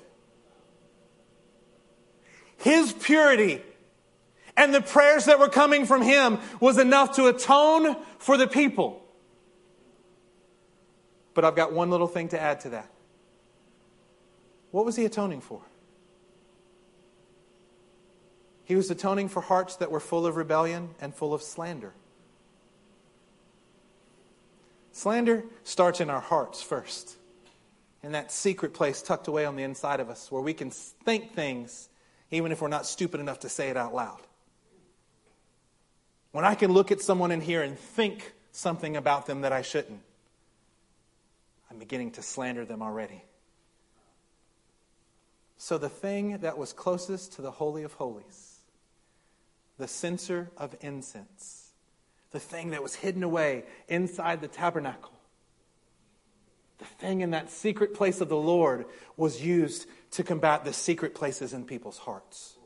His purity and the prayers that were coming from him was enough to atone for the people. But I've got one little thing to add to that. What was he atoning for? He was atoning for hearts that were full of rebellion and full of slander. Slander starts in our hearts first, in that secret place tucked away on the inside of us where we can think things even if we're not stupid enough to say it out loud. When I can look at someone in here and think something about them that I shouldn't, I'm beginning to slander them already. So, the thing that was closest to the Holy of Holies, the censer of incense, the thing that was hidden away inside the tabernacle, the thing in that secret place of the Lord was used to combat the secret places in people's hearts.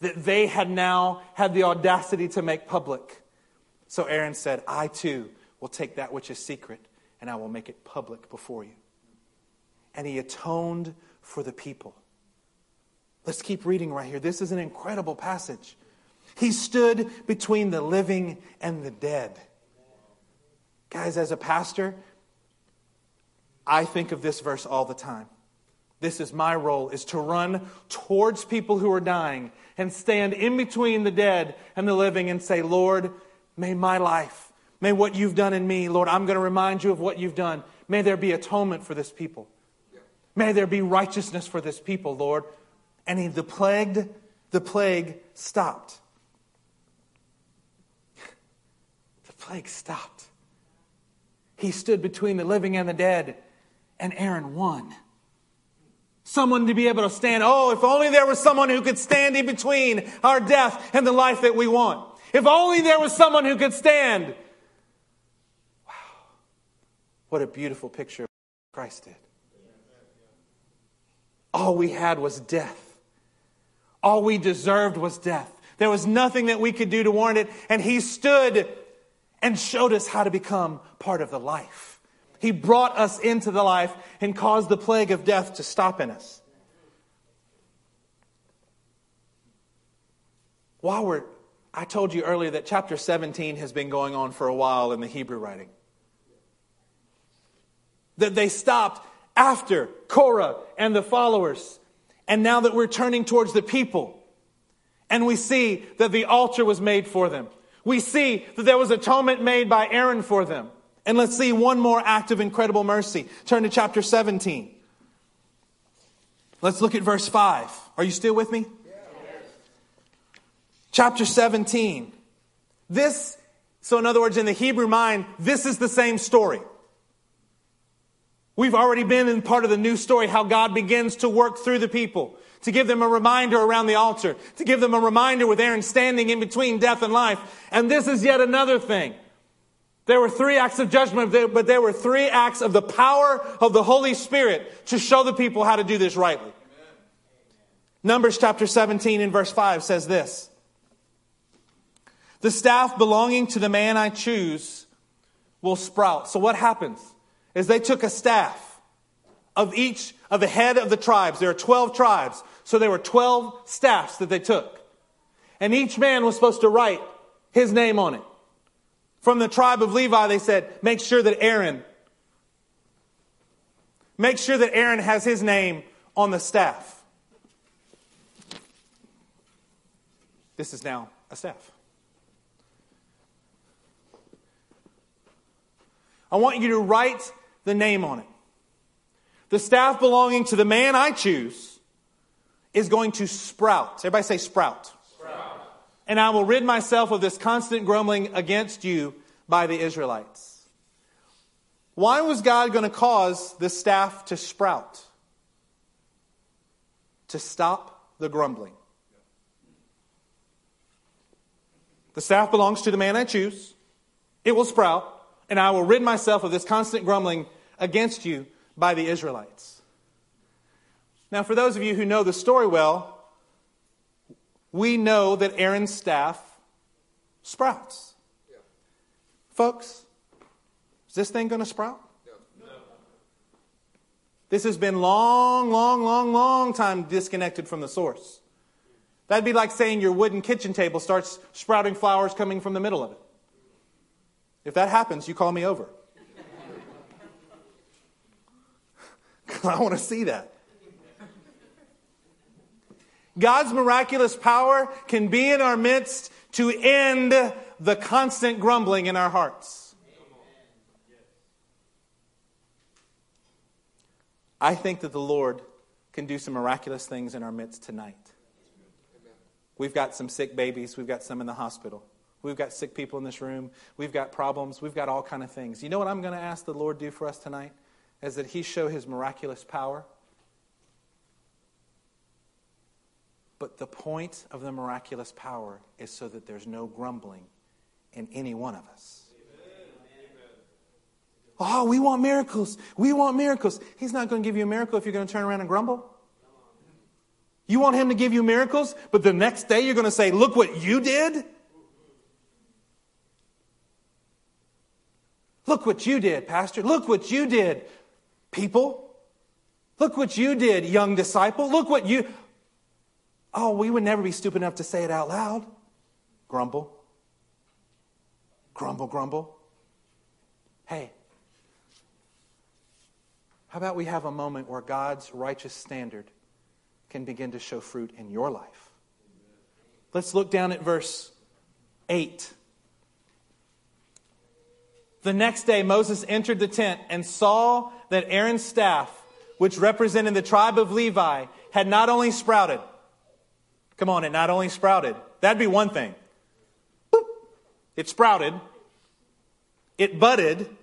That they had now had the audacity to make public. So Aaron said, I too will take that which is secret and I will make it public before you. And he atoned for the people. Let's keep reading right here. This is an incredible passage. He stood between the living and the dead. Guys, as a pastor, I think of this verse all the time. This is my role is to run towards people who are dying and stand in between the dead and the living and say, "Lord, may my life, may what you've done in me, Lord, I'm going to remind you of what you've done. May there be atonement for this people. May there be righteousness for this people, Lord." And he, the plague, the plague stopped. The plague stopped. He stood between the living and the dead, and Aaron won. Someone to be able to stand. Oh, if only there was someone who could stand in between our death and the life that we want. If only there was someone who could stand. Wow. What a beautiful picture Christ did. All we had was death. All we deserved was death. There was nothing that we could do to warrant it. And he stood and showed us how to become part of the life. He brought us into the life and caused the plague of death to stop in us. While we're, I told you earlier that chapter 17 has been going on for a while in the Hebrew writing. That they stopped after Korah and the followers. And now that we're turning towards the people, and we see that the altar was made for them we see that there was atonement made by Aaron for them. And let's see one more act of incredible mercy. Turn to chapter 17. Let's look at verse 5. Are you still with me? Chapter 17. This, so in other words, in the Hebrew mind, this is the same story. We've already been in part of the new story, how God begins to work through the people to give them a reminder around the altar, to give them a reminder with Aaron standing in between death and life. And this is yet another thing. There were three acts of judgment, but there were three acts of the power of the Holy Spirit to show the people how to do this rightly. Amen. Numbers chapter 17 and verse 5 says this The staff belonging to the man I choose will sprout. So what happens is they took a staff of each of the head of the tribes. There are 12 tribes. So there were 12 staffs that they took. And each man was supposed to write his name on it. From the tribe of Levi, they said, make sure that Aaron, make sure that Aaron has his name on the staff. This is now a staff. I want you to write the name on it. The staff belonging to the man I choose is going to sprout. Everybody say sprout. sprout. And I will rid myself of this constant grumbling against you by the Israelites. Why was God going to cause the staff to sprout? To stop the grumbling. The staff belongs to the man I choose. It will sprout, and I will rid myself of this constant grumbling against you by the Israelites. Now, for those of you who know the story well, we know that Aaron's staff sprouts. Yeah. Folks, is this thing going to sprout? No. This has been long, long, long, long time disconnected from the source. That'd be like saying your wooden kitchen table starts sprouting flowers coming from the middle of it. If that happens, you call me over. I want to see that. God's miraculous power can be in our midst to end the constant grumbling in our hearts. I think that the Lord can do some miraculous things in our midst tonight. We've got some sick babies, we've got some in the hospital. We've got sick people in this room. We've got problems. We've got all kind of things. You know what I'm going to ask the Lord to do for us tonight? Is that he show his miraculous power But the point of the miraculous power is so that there's no grumbling in any one of us. Oh, we want miracles. We want miracles. He's not going to give you a miracle if you're going to turn around and grumble. You want him to give you miracles, but the next day you're going to say, Look what you did? Look what you did, Pastor. Look what you did, people. Look what you did, young disciple. Look what you. Oh, we would never be stupid enough to say it out loud. Grumble. Grumble, grumble. Hey, how about we have a moment where God's righteous standard can begin to show fruit in your life? Let's look down at verse 8. The next day, Moses entered the tent and saw that Aaron's staff, which represented the tribe of Levi, had not only sprouted, Come on, it not only sprouted. That'd be one thing. Boop. It sprouted. It budded.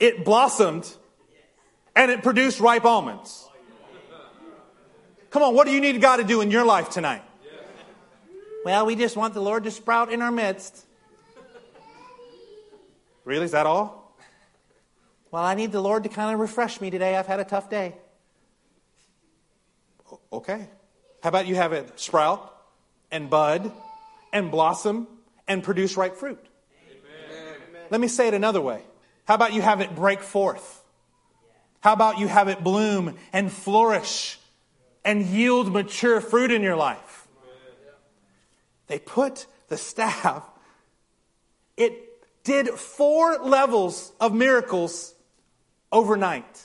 It blossomed. And it produced ripe almonds. Come on, what do you need God to do in your life tonight? Well, we just want the Lord to sprout in our midst. Really? Is that all? Well, I need the Lord to kind of refresh me today. I've had a tough day. Okay. How about you have it sprout and bud and blossom and produce ripe fruit? Amen. Let me say it another way. How about you have it break forth? How about you have it bloom and flourish and yield mature fruit in your life? They put the staff, it did four levels of miracles overnight.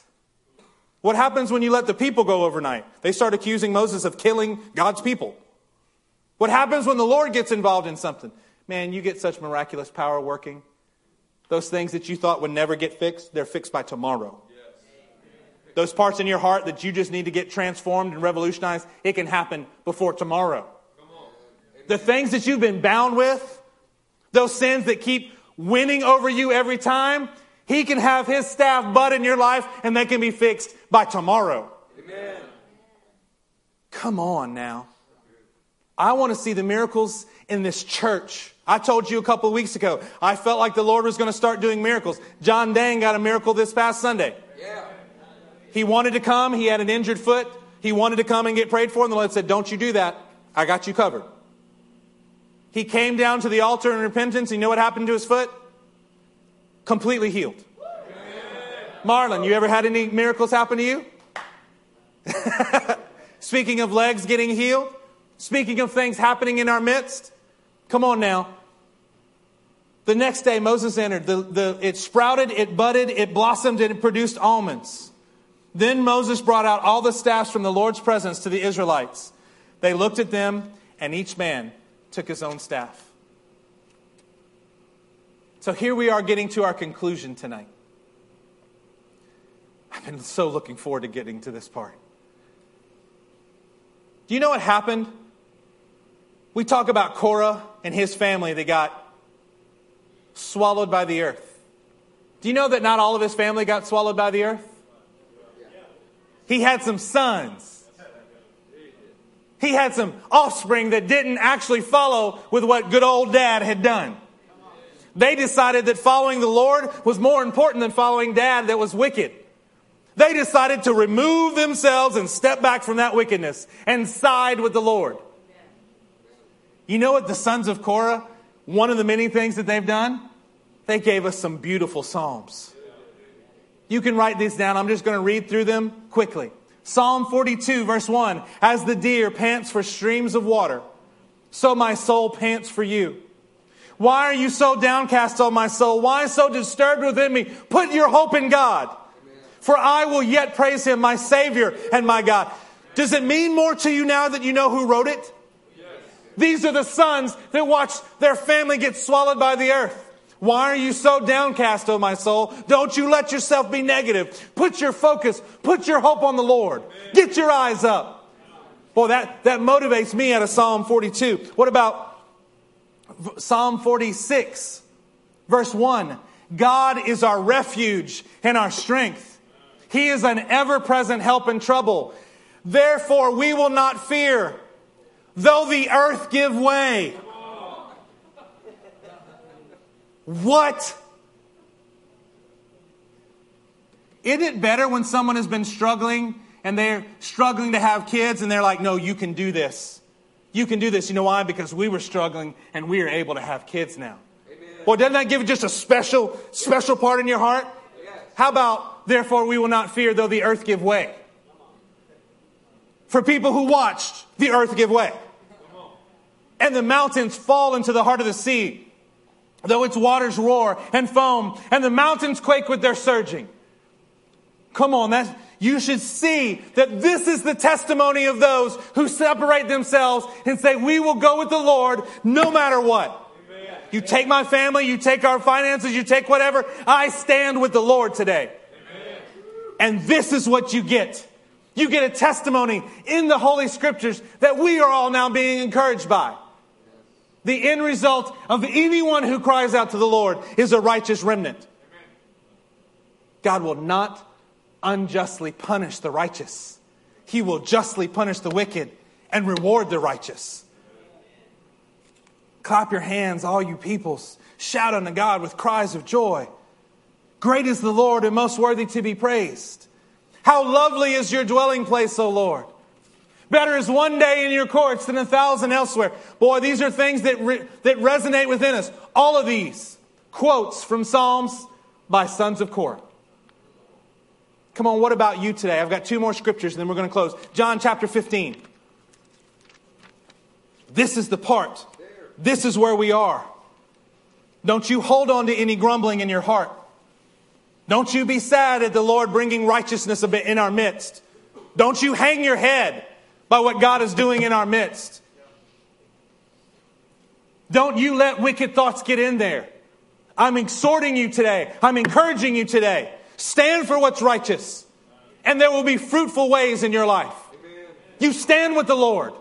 What happens when you let the people go overnight? They start accusing Moses of killing God's people. What happens when the Lord gets involved in something? Man, you get such miraculous power working. Those things that you thought would never get fixed, they're fixed by tomorrow. Those parts in your heart that you just need to get transformed and revolutionized, it can happen before tomorrow. The things that you've been bound with, those sins that keep winning over you every time, he can have his staff bud in your life and they can be fixed by tomorrow. Amen. Come on now. I want to see the miracles in this church. I told you a couple of weeks ago, I felt like the Lord was going to start doing miracles. John Dang got a miracle this past Sunday. Yeah. He wanted to come, he had an injured foot. He wanted to come and get prayed for, and the Lord said, Don't you do that. I got you covered. He came down to the altar in repentance. You know what happened to his foot? completely healed. Marlon, you ever had any miracles happen to you? Speaking of legs getting healed, speaking of things happening in our midst, come on now. The next day, Moses entered. The, the, it sprouted, it budded, it blossomed, and it produced almonds. Then Moses brought out all the staffs from the Lord's presence to the Israelites. They looked at them, and each man took his own staff. So here we are getting to our conclusion tonight. I've been so looking forward to getting to this part. Do you know what happened? We talk about Korah and his family that got swallowed by the earth. Do you know that not all of his family got swallowed by the earth? He had some sons. He had some offspring that didn't actually follow with what good old dad had done. They decided that following the Lord was more important than following dad that was wicked. They decided to remove themselves and step back from that wickedness and side with the Lord. You know what the sons of Korah, one of the many things that they've done? They gave us some beautiful Psalms. You can write these down. I'm just going to read through them quickly. Psalm 42, verse 1 As the deer pants for streams of water, so my soul pants for you. Why are you so downcast, O my soul? Why so disturbed within me? Put your hope in God, for I will yet praise him, my Savior and my God. Does it mean more to you now that you know who wrote it? Yes. These are the sons that watched their family get swallowed by the earth. Why are you so downcast, O my soul? Don't you let yourself be negative. Put your focus, put your hope on the Lord. Get your eyes up. Boy, that, that motivates me out of Psalm 42. What about Psalm 46, verse 1? God is our refuge and our strength. He is an ever present help in trouble. Therefore, we will not fear, though the earth give way what? Isn't it better when someone has been struggling and they're struggling to have kids and they're like, no, you can do this. You can do this. You know why? Because we were struggling and we are able to have kids now. Amen. Well, doesn't that give just a special, special part in your heart? Yes. How about, therefore, we will not fear though the earth give way? For people who watched the earth give way. And the mountains fall into the heart of the sea though its waters roar and foam and the mountains quake with their surging. Come on, that you should see that this is the testimony of those who separate themselves and say, we will go with the Lord no matter what. Amen. You take my family, you take our finances, you take whatever. I stand with the Lord today. Amen. And this is what you get. You get a testimony in the Holy Scriptures that we are all now being encouraged by. The end result of anyone who cries out to the Lord is a righteous remnant. God will not unjustly punish the righteous. He will justly punish the wicked and reward the righteous. Clap your hands, all you peoples. Shout unto God with cries of joy. Great is the Lord and most worthy to be praised. How lovely is your dwelling place, O Lord. Better is one day in your courts than a thousand elsewhere. Boy, these are things that, re- that resonate within us. All of these quotes from Psalms by sons of Korah. Come on, what about you today? I've got two more scriptures and then we're going to close. John chapter 15. This is the part. This is where we are. Don't you hold on to any grumbling in your heart. Don't you be sad at the Lord bringing righteousness in our midst. Don't you hang your head by what God is doing in our midst. Don't you let wicked thoughts get in there. I'm exhorting you today. I'm encouraging you today. Stand for what's righteous, and there will be fruitful ways in your life. You stand with the Lord.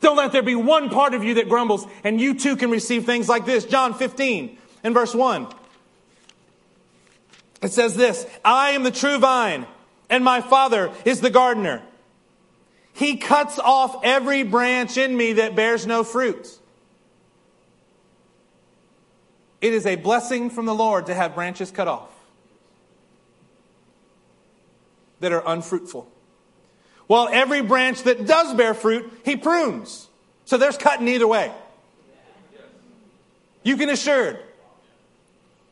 Don't let there be one part of you that grumbles, and you too can receive things like this. John 15 and verse 1. It says this I am the true vine, and my Father is the gardener. He cuts off every branch in me that bears no fruit. It is a blessing from the Lord to have branches cut off that are unfruitful. While every branch that does bear fruit, he prunes. So there's cutting either way. You can assured.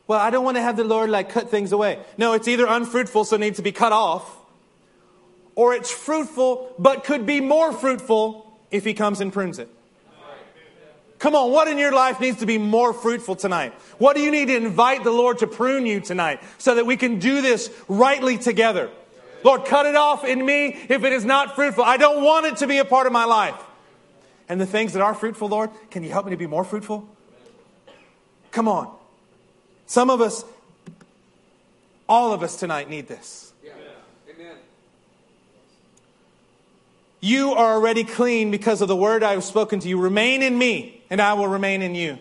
Well, I don't want to have the Lord like cut things away. No, it's either unfruitful, so it needs to be cut off, or it's fruitful but could be more fruitful if he comes and prunes it. Come on, what in your life needs to be more fruitful tonight? What do you need to invite the Lord to prune you tonight so that we can do this rightly together? Lord, cut it off in me if it is not fruitful. I don't want it to be a part of my life. And the things that are fruitful, Lord, can you help me to be more fruitful? Come on. Some of us, all of us tonight need this. You are already clean because of the word I have spoken to you. Remain in me, and I will remain in you.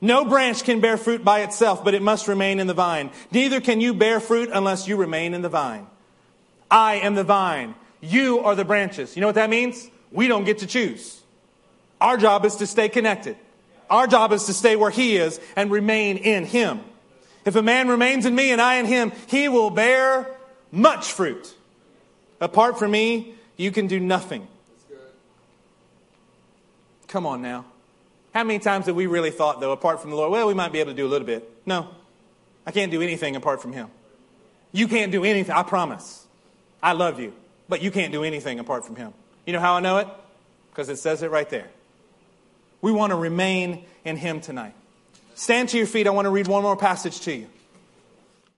No branch can bear fruit by itself, but it must remain in the vine. Neither can you bear fruit unless you remain in the vine. I am the vine. You are the branches. You know what that means? We don't get to choose. Our job is to stay connected. Our job is to stay where He is and remain in Him. If a man remains in me and I in him, he will bear much fruit. Apart from me, you can do nothing. Come on now. How many times have we really thought, though, apart from the Lord, well, we might be able to do a little bit? No, I can't do anything apart from Him. You can't do anything, I promise. I love you, but you can't do anything apart from Him. You know how I know it? Because it says it right there. We want to remain in Him tonight. Stand to your feet. I want to read one more passage to you.